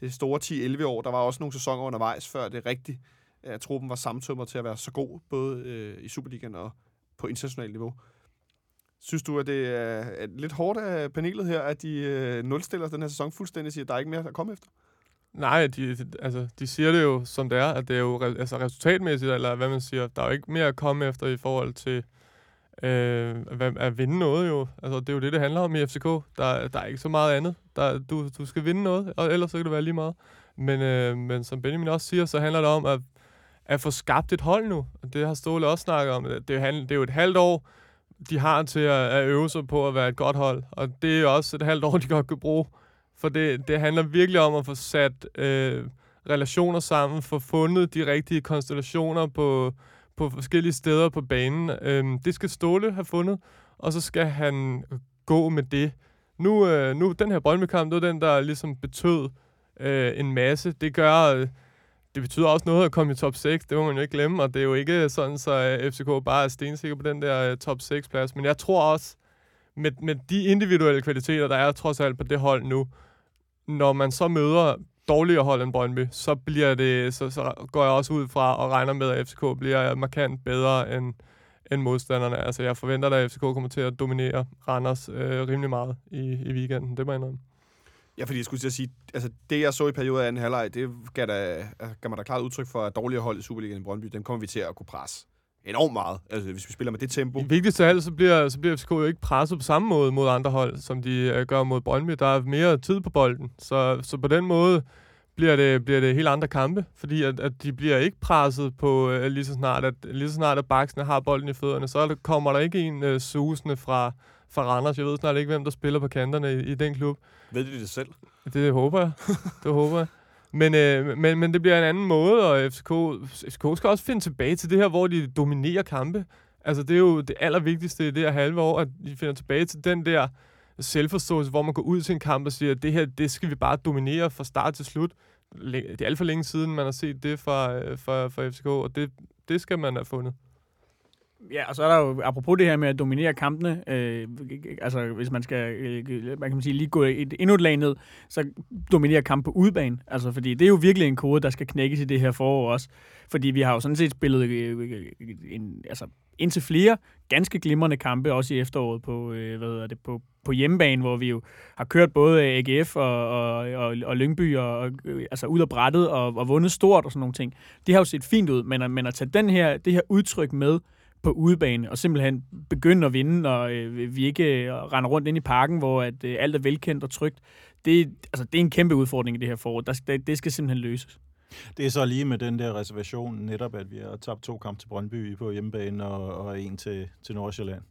det store 10-11 år. Der var også nogle sæsoner undervejs, før det rigtigt, at truppen var samtømmer til at være så god, både øh, i Superligaen og på internationalt niveau. Synes du, at det er lidt hårdt af panelet her, at de øh, nulstiller den her sæson fuldstændig, siger, at der er ikke mere at komme efter? Nej, de, de, altså, de siger det jo, som det er, at det er jo altså, resultatmæssigt, eller hvad man siger, der er jo ikke mere at komme efter i forhold til øh, Øh, at, at vinde noget jo. Altså, det er jo det, det handler om i FCK. Der, der er ikke så meget andet. Der, du, du skal vinde noget, og ellers så kan det være lige meget. Men, øh, men som Benjamin også siger, så handler det om at, at få skabt et hold nu. Det har Ståle også snakket om. Det er, det er jo et halvt år, de har til at, at øve sig på at være et godt hold. Og det er også et halvt år, de godt kan bruge. For det, det handler virkelig om at få sat øh, relationer sammen, få fundet de rigtige konstellationer på, på forskellige steder på banen. Øhm, det skal Ståle have fundet, og så skal han gå med det. Nu, øh, nu den her Brøndby-kamp, det var den, der ligesom betød øh, en masse. Det gør... Øh, det betyder også noget at komme i top 6, det må man jo ikke glemme, og det er jo ikke sådan, så øh, FCK bare er stensikker på den der øh, top 6-plads. Men jeg tror også, med, med de individuelle kvaliteter, der er trods alt på det hold nu, når man så møder dårligere hold end Brøndby, så bliver det, så, så går jeg også ud fra og regner med, at FCK bliver markant bedre end, end modstanderne. Altså, jeg forventer, at FCK kommer til at dominere Randers øh, rimelig meget i, i weekenden. Det må jeg indrømme. Ja, fordi jeg skulle til at sige, altså det jeg så i perioden af anden halvleg, det gav, da, altså, gav mig da klart udtryk for, at dårligere hold i Superligaen i Brøndby, dem kommer vi til at kunne presse enormt meget, altså hvis vi spiller med det tempo. Vigtigst af alt, så bliver, så bliver FCK jo ikke presset på samme måde mod andre hold, som de uh, gør mod Brøndby. Der er mere tid på bolden, så, så på den måde bliver det, bliver det helt andre kampe, fordi at, at de bliver ikke presset på uh, lige så snart, at lige så snart at baksene har bolden i fødderne, så kommer der ikke en uh, susende fra, fra Randers. Jeg ved snart ikke, hvem der spiller på kanterne i, i den klub. Ved de det selv? Det håber jeg. Det håber jeg. Men, øh, men, men det bliver en anden måde, og FCK, FCK skal også finde tilbage til det her, hvor de dominerer kampe. Altså, det er jo det allervigtigste i det her halve år, at de finder tilbage til den der selvforståelse, hvor man går ud til en kamp og siger, at det her, det skal vi bare dominere fra start til slut. Det er alt for længe siden, man har set det fra, øh, fra, fra FCK, og det, det skal man have fundet. Ja, og så er der jo, apropos det her med at dominere kampene, øh, altså hvis man skal, øh, man kan sige, lige gå et, endnu et lag ned, så dominerer kamp på udebane. Altså, fordi det er jo virkelig en kode, der skal knækkes i det her forår også. Fordi vi har jo sådan set spillet øh, øh, øh, øh en, altså, indtil flere ganske glimrende kampe, også i efteråret på, øh, hvad hedder det, på, på hjemmebane, hvor vi jo har kørt både AGF og, og, og, og Lyngby og, og, altså ud af brættet og, og vundet stort og sådan nogle ting. Det har jo set fint ud, men, men at tage den her, det her udtryk med, på udebane, og simpelthen begynde at vinde, og øh, vi ikke øh, render rundt ind i parken, hvor at, øh, alt er velkendt og trygt. Det, altså, det er en kæmpe udfordring i det her forår. Der, det, det skal simpelthen løses. Det er så lige med den der reservation, netop at vi har tabt to kampe til Brøndby på hjemmebane og, og en til, til Nordsjælland.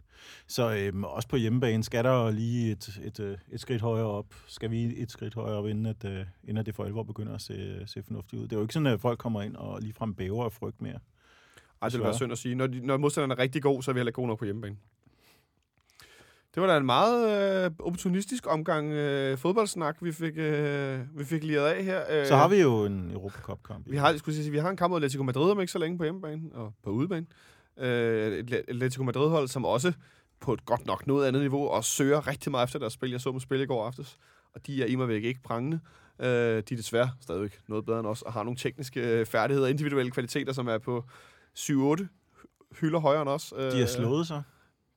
Så øhm, også på hjemmebane skal der lige et, et, et, et skridt højere op. Skal vi et skridt højere op, inden, at, uh, inden at det for alvor begynder at se, se fornuftigt ud. Det er jo ikke sådan, at folk kommer ind og ligefrem bæver af frygt mere. Ej, det vil være synd at sige. Når, de, når modstanderen er rigtig god, så er vi heller ikke gode nok på hjemmebane. Det var da en meget øh, opportunistisk omgang øh, fodboldsnak, vi fik, øh, vi fik lige af her. Øh, så har vi jo en Europacup-kamp. Vi har, skulle sige, vi har en kamp mod Atletico Madrid om ikke så længe på hjemmebane og på udebane. Øh, et Atletico Madrid-hold, som også på et godt nok noget andet niveau, og søger rigtig meget efter deres spil. Jeg så dem spille i går aftes, og de er i mig væk ikke prangende. Øh, de er desværre stadigvæk noget bedre end os, og har nogle tekniske øh, færdigheder og individuelle kvaliteter, som er på 7-8 hylder højere end os. De har øh, slået sig.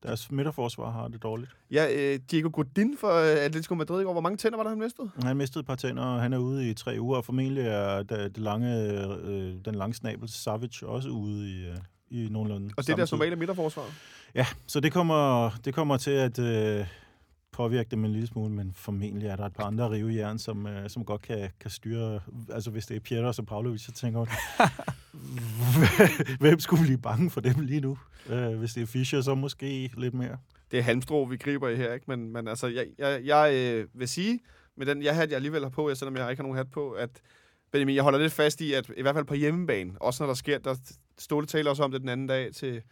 Deres midterforsvar har det dårligt. Ja, øh, Diego Godin for øh, Atletico Madrid i går. Hvor mange tænder var der, han mistede? Han mistede et par tænder, og han er ude i tre uger, og formentlig er det, lange, øh, den lange snabel Savage også ude i, øh, i nogenlunde Og det er deres normale midterforsvar. Ja, så det kommer, det kommer til at øh, påvirke dem en lille smule, men formentlig er der et par andre rivejern, som, øh, som godt kan, kan styre... Altså hvis det er Pieter og Pavlovic, så tænker jeg, hvem skulle blive bange for dem lige nu? Øh, hvis det er Fischer, så måske lidt mere. Det er halmstrå, vi griber i her, ikke? Men, men altså, jeg, jeg, jeg øh, vil sige, med den jeg hat, jeg alligevel har på, jeg, selvom jeg ikke har nogen hat på, at Benjamin, jeg holder lidt fast i, at i hvert fald på hjemmebane, også når der sker, der Ståle taler også om det den anden dag til,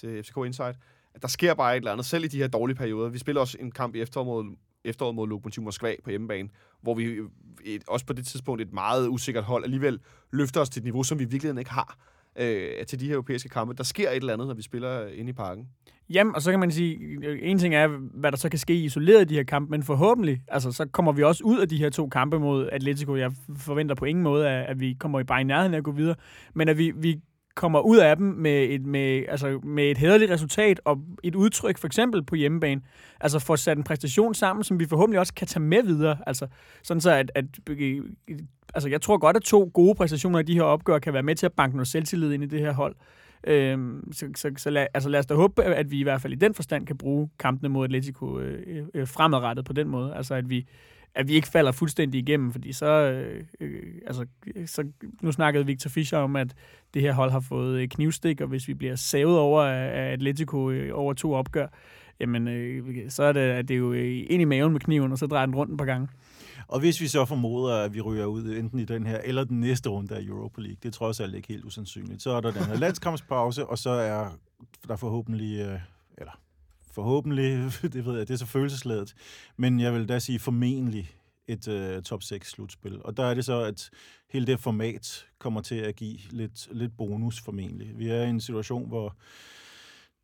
til FCK Insight, at der sker bare et eller andet, selv i de her dårlige perioder. Vi spiller også en kamp i efteråret mod, efteråret mod Lokomotiv Moskva på hjemmebane, hvor vi øh, et, også på det tidspunkt et meget usikkert hold alligevel løfter os til et niveau, som vi i virkeligheden ikke har øh, til de her europæiske kampe. Der sker et eller andet, når vi spiller inde i parken. Jamen, og så kan man sige, øh, en ting er, hvad der så kan ske isoleret i de her kampe, men forhåbentlig, altså så kommer vi også ud af de her to kampe mod Atletico. Jeg forventer på ingen måde, at, at vi kommer bare i nærheden af at gå videre, men at vi, vi kommer ud af dem med et, med, altså med et hederligt resultat og et udtryk, for eksempel på hjemmebane. Altså får sat en præstation sammen, som vi forhåbentlig også kan tage med videre. Altså sådan så, at, at altså jeg tror godt, at to gode præstationer i de her opgør kan være med til at banke noget selvtillid ind i det her hold. Øhm, så så, så lad, altså lad os da håbe, at vi i hvert fald i den forstand kan bruge kampene mod Atletico øh, øh, fremadrettet på den måde. Altså at vi, at vi ikke falder fuldstændig igennem, fordi så, øh, øh, altså, så nu snakkede Victor Fischer om, at det her hold har fået øh, knivstik, og hvis vi bliver savet over af Atletico øh, over to opgør, jamen øh, så er det, at det er jo øh, ind i maven med kniven, og så drejer den rundt et par gange. Og hvis vi så formoder, at vi ryger ud enten i den her, eller den næste runde af Europa League, det er trods alt ikke helt usandsynligt, så er der den her landskampspause, og så er der forhåbentlig, øh, eller forhåbentlig, det ved jeg, det er så følelsesladet, men jeg vil da sige formentlig et øh, top 6 slutspil. Og der er det så, at hele det format kommer til at give lidt, lidt bonus formentlig. Vi er i en situation, hvor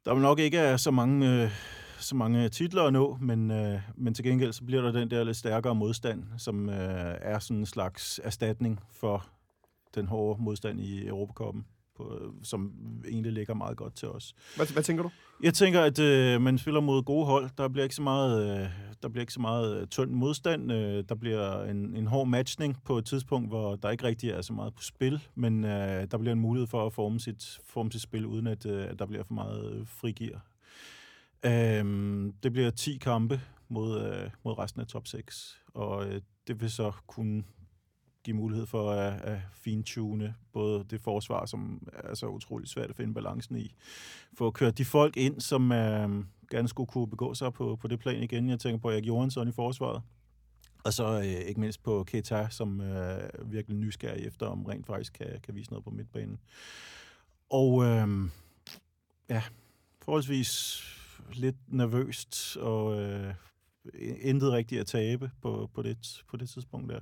der nok ikke er så mange, øh, så mange titler at nå, men, øh, men til gengæld så bliver der den der lidt stærkere modstand, som øh, er sådan en slags erstatning for den hårde modstand i Europakoppen på, som egentlig ligger meget godt til os. Hvad, hvad tænker du? Jeg tænker, at øh, man spiller mod gode hold. Der bliver ikke så meget, øh, der bliver ikke så meget øh, tynd modstand. Øh, der bliver en, en hård matchning på et tidspunkt, hvor der ikke rigtig er så meget på spil, men øh, der bliver en mulighed for at forme sit, forme sit spil, uden at, øh, at der bliver for meget øh, frigir. Øh, det bliver 10 kampe mod, øh, mod resten af top 6, og øh, det vil så kunne give mulighed for at, at fintune både det forsvar, som er så utroligt svært at finde balancen i. For at køre de folk ind, som øh, gerne skulle kunne begå sig på, på det plan igen. Jeg tænker på Erik Johansson i forsvaret. Og så øh, ikke mindst på Keita, som øh, virkelig nysgerrig efter, om rent faktisk kan, kan vise noget på midtbanen. Og øh, ja, forholdsvis lidt nervøst, og øh, intet rigtigt at tabe på, på, det, på det tidspunkt der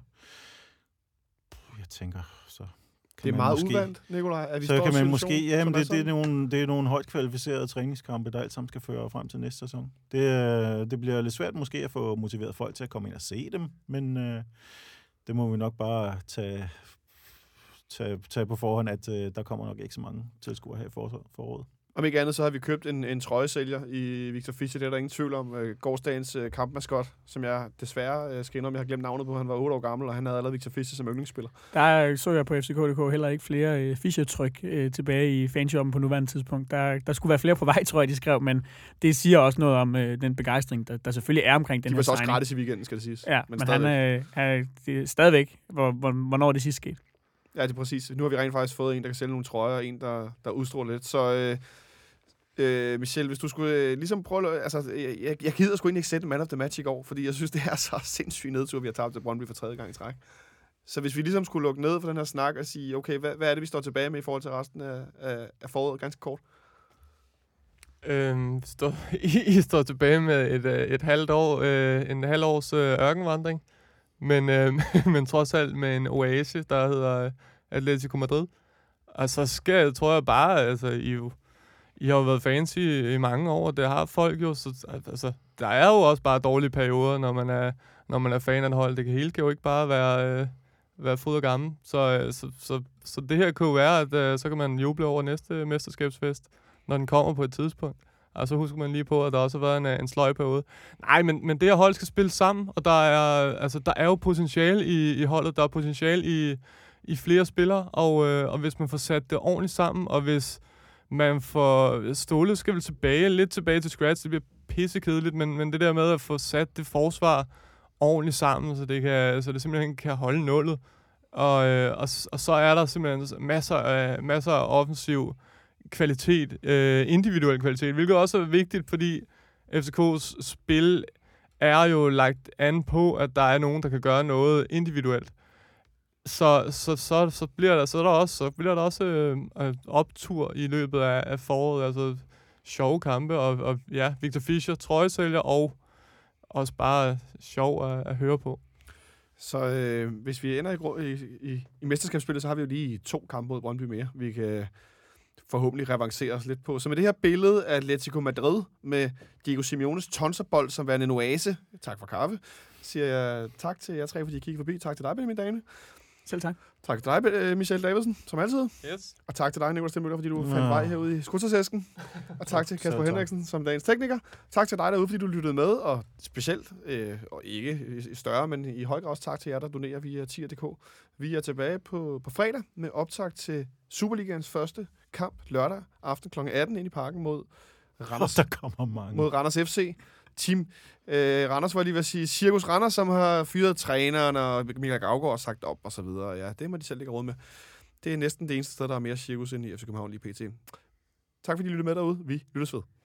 jeg tænker, så kan det er meget måske, uvandt, Nikolaj, at vi så står kan man måske, ja, men det, det, er nogle, det er nogle højt kvalificerede træningskampe, der alt sammen skal føre frem til næste sæson. Det, det bliver lidt svært måske at få motiveret folk til at komme ind og se dem, men øh, det må vi nok bare tage, tage, tage på forhånd, at øh, der kommer nok ikke så mange tilskuere her i foråret. Om ikke andet, så har vi købt en, en trøjesælger i Victor Fischer, det er der ingen tvivl om. Øh, gårdsdagens øh, kampmaskot, som jeg desværre øh, skal indrømme, jeg har glemt navnet på. Han var 8 år gammel, og han havde allerede Victor Fischer som yndlingsspiller. Der så jeg på FCK.dk heller ikke flere øh, Fischer-tryk øh, tilbage i fanshoppen på nuværende tidspunkt. Der, der skulle være flere på vej, tror jeg, de skrev, men det siger også noget om øh, den begejstring, der, der selvfølgelig er omkring den de her signing. også gratis i weekenden, skal det siges. Ja, men, men han øh, er, det er stadigvæk, hvor, hvor, hvornår det sidst skete. Ja, det er præcis. Nu har vi rent faktisk fået en, der kan sælge nogle trøjer, og en, der, der udstråler lidt. Så øh, Øh, Michel, hvis du skulle øh, ligesom prøve... Altså, jeg, jeg gider sgu egentlig ikke sætte man of the match i går, fordi jeg synes, det er så sindssygt nedtur, vi har tabt til Brøndby for tredje gang i træk. Så hvis vi ligesom skulle lukke ned for den her snak og sige, okay, hvad, hvad er det, vi står tilbage med i forhold til resten af, af, af foråret, ganske kort? Øhm, stå, I, I står tilbage med et, øh, et halvt år, øh, en halv års øh, ørkenvandring, men, øh, men trods alt med en oase, der hedder øh, Atletico Madrid. Altså, skal, tror jeg bare, altså, I jo i har jo været fans i, i mange år, det har folk jo, så altså, der er jo også bare dårlige perioder, når man er, når man er fan af et hold. Det kan hele kan jo ikke bare være, øh, være fod og gammel. Så, øh, så, så, så, det her kunne være, at øh, så kan man juble over næste mesterskabsfest, når den kommer på et tidspunkt. Og så husker man lige på, at der også har været en, øh, en sløj periode. Nej, men, men det her hold skal spille sammen, og der er, altså, der er jo potentiale i, i holdet. Der er potentiale i, i flere spillere, og, øh, og hvis man får sat det ordentligt sammen, og hvis man får... Ståle skal vel tilbage, lidt tilbage til scratch. Det bliver pissekedeligt, men, men det der med at få sat det forsvar ordentligt sammen, så det, kan, så det simpelthen kan holde nullet. Og, øh, og, og så er der simpelthen masser af, masser af offensiv kvalitet, øh, individuel kvalitet, hvilket også er vigtigt, fordi FCK's spil er jo lagt an på, at der er nogen, der kan gøre noget individuelt. Så, så, så, så bliver der så er der også så bliver der også øh, øh, optur i løbet af, af foråret, altså sjove kampe og, og ja, Victor Fischer trøjesælger og også bare sjov at, at høre på. Så øh, hvis vi ender i, i, i, i mesterskabsspillet, så har vi jo lige to kampe mod Brøndby mere. Vi kan forhåbentlig revancere os lidt på. Så med det her billede af Atletico Madrid med Diego Simeones tonserbold som værende en oase, tak for kaffe, siger jeg tak til jer tre, fordi I kiggede forbi. Tak til dig, Benjamin Dane. Selv tak. Tak til dig, øh, Michelle Davidsen, som altid. Yes. Og tak til dig, Nicolás Stenmøller, fordi du Nå. fandt vej herude i skudsersæsken. Og tak til Kasper. Henriksen som dagens tekniker. Tak til dig derude, fordi du lyttede med. Og specielt, øh, og ikke i større, men i høj grad også tak til jer, der donerer via tier.dk. Vi er tilbage på, på fredag med optag til Superligaens første kamp lørdag aften kl. 18 ind i parken mod Randers, der kommer mange. mod Randers FC. Team øh, Randers var jeg lige ved at sige, Cirkus Randers, som har fyret træneren, og Michael Gravgaard har sagt op og så videre. Ja, det må de selv ikke råd med. Det er næsten det eneste sted, der er mere cirkus end i FC København lige pt. Tak fordi I lyttede med derude. Vi lyttes ved.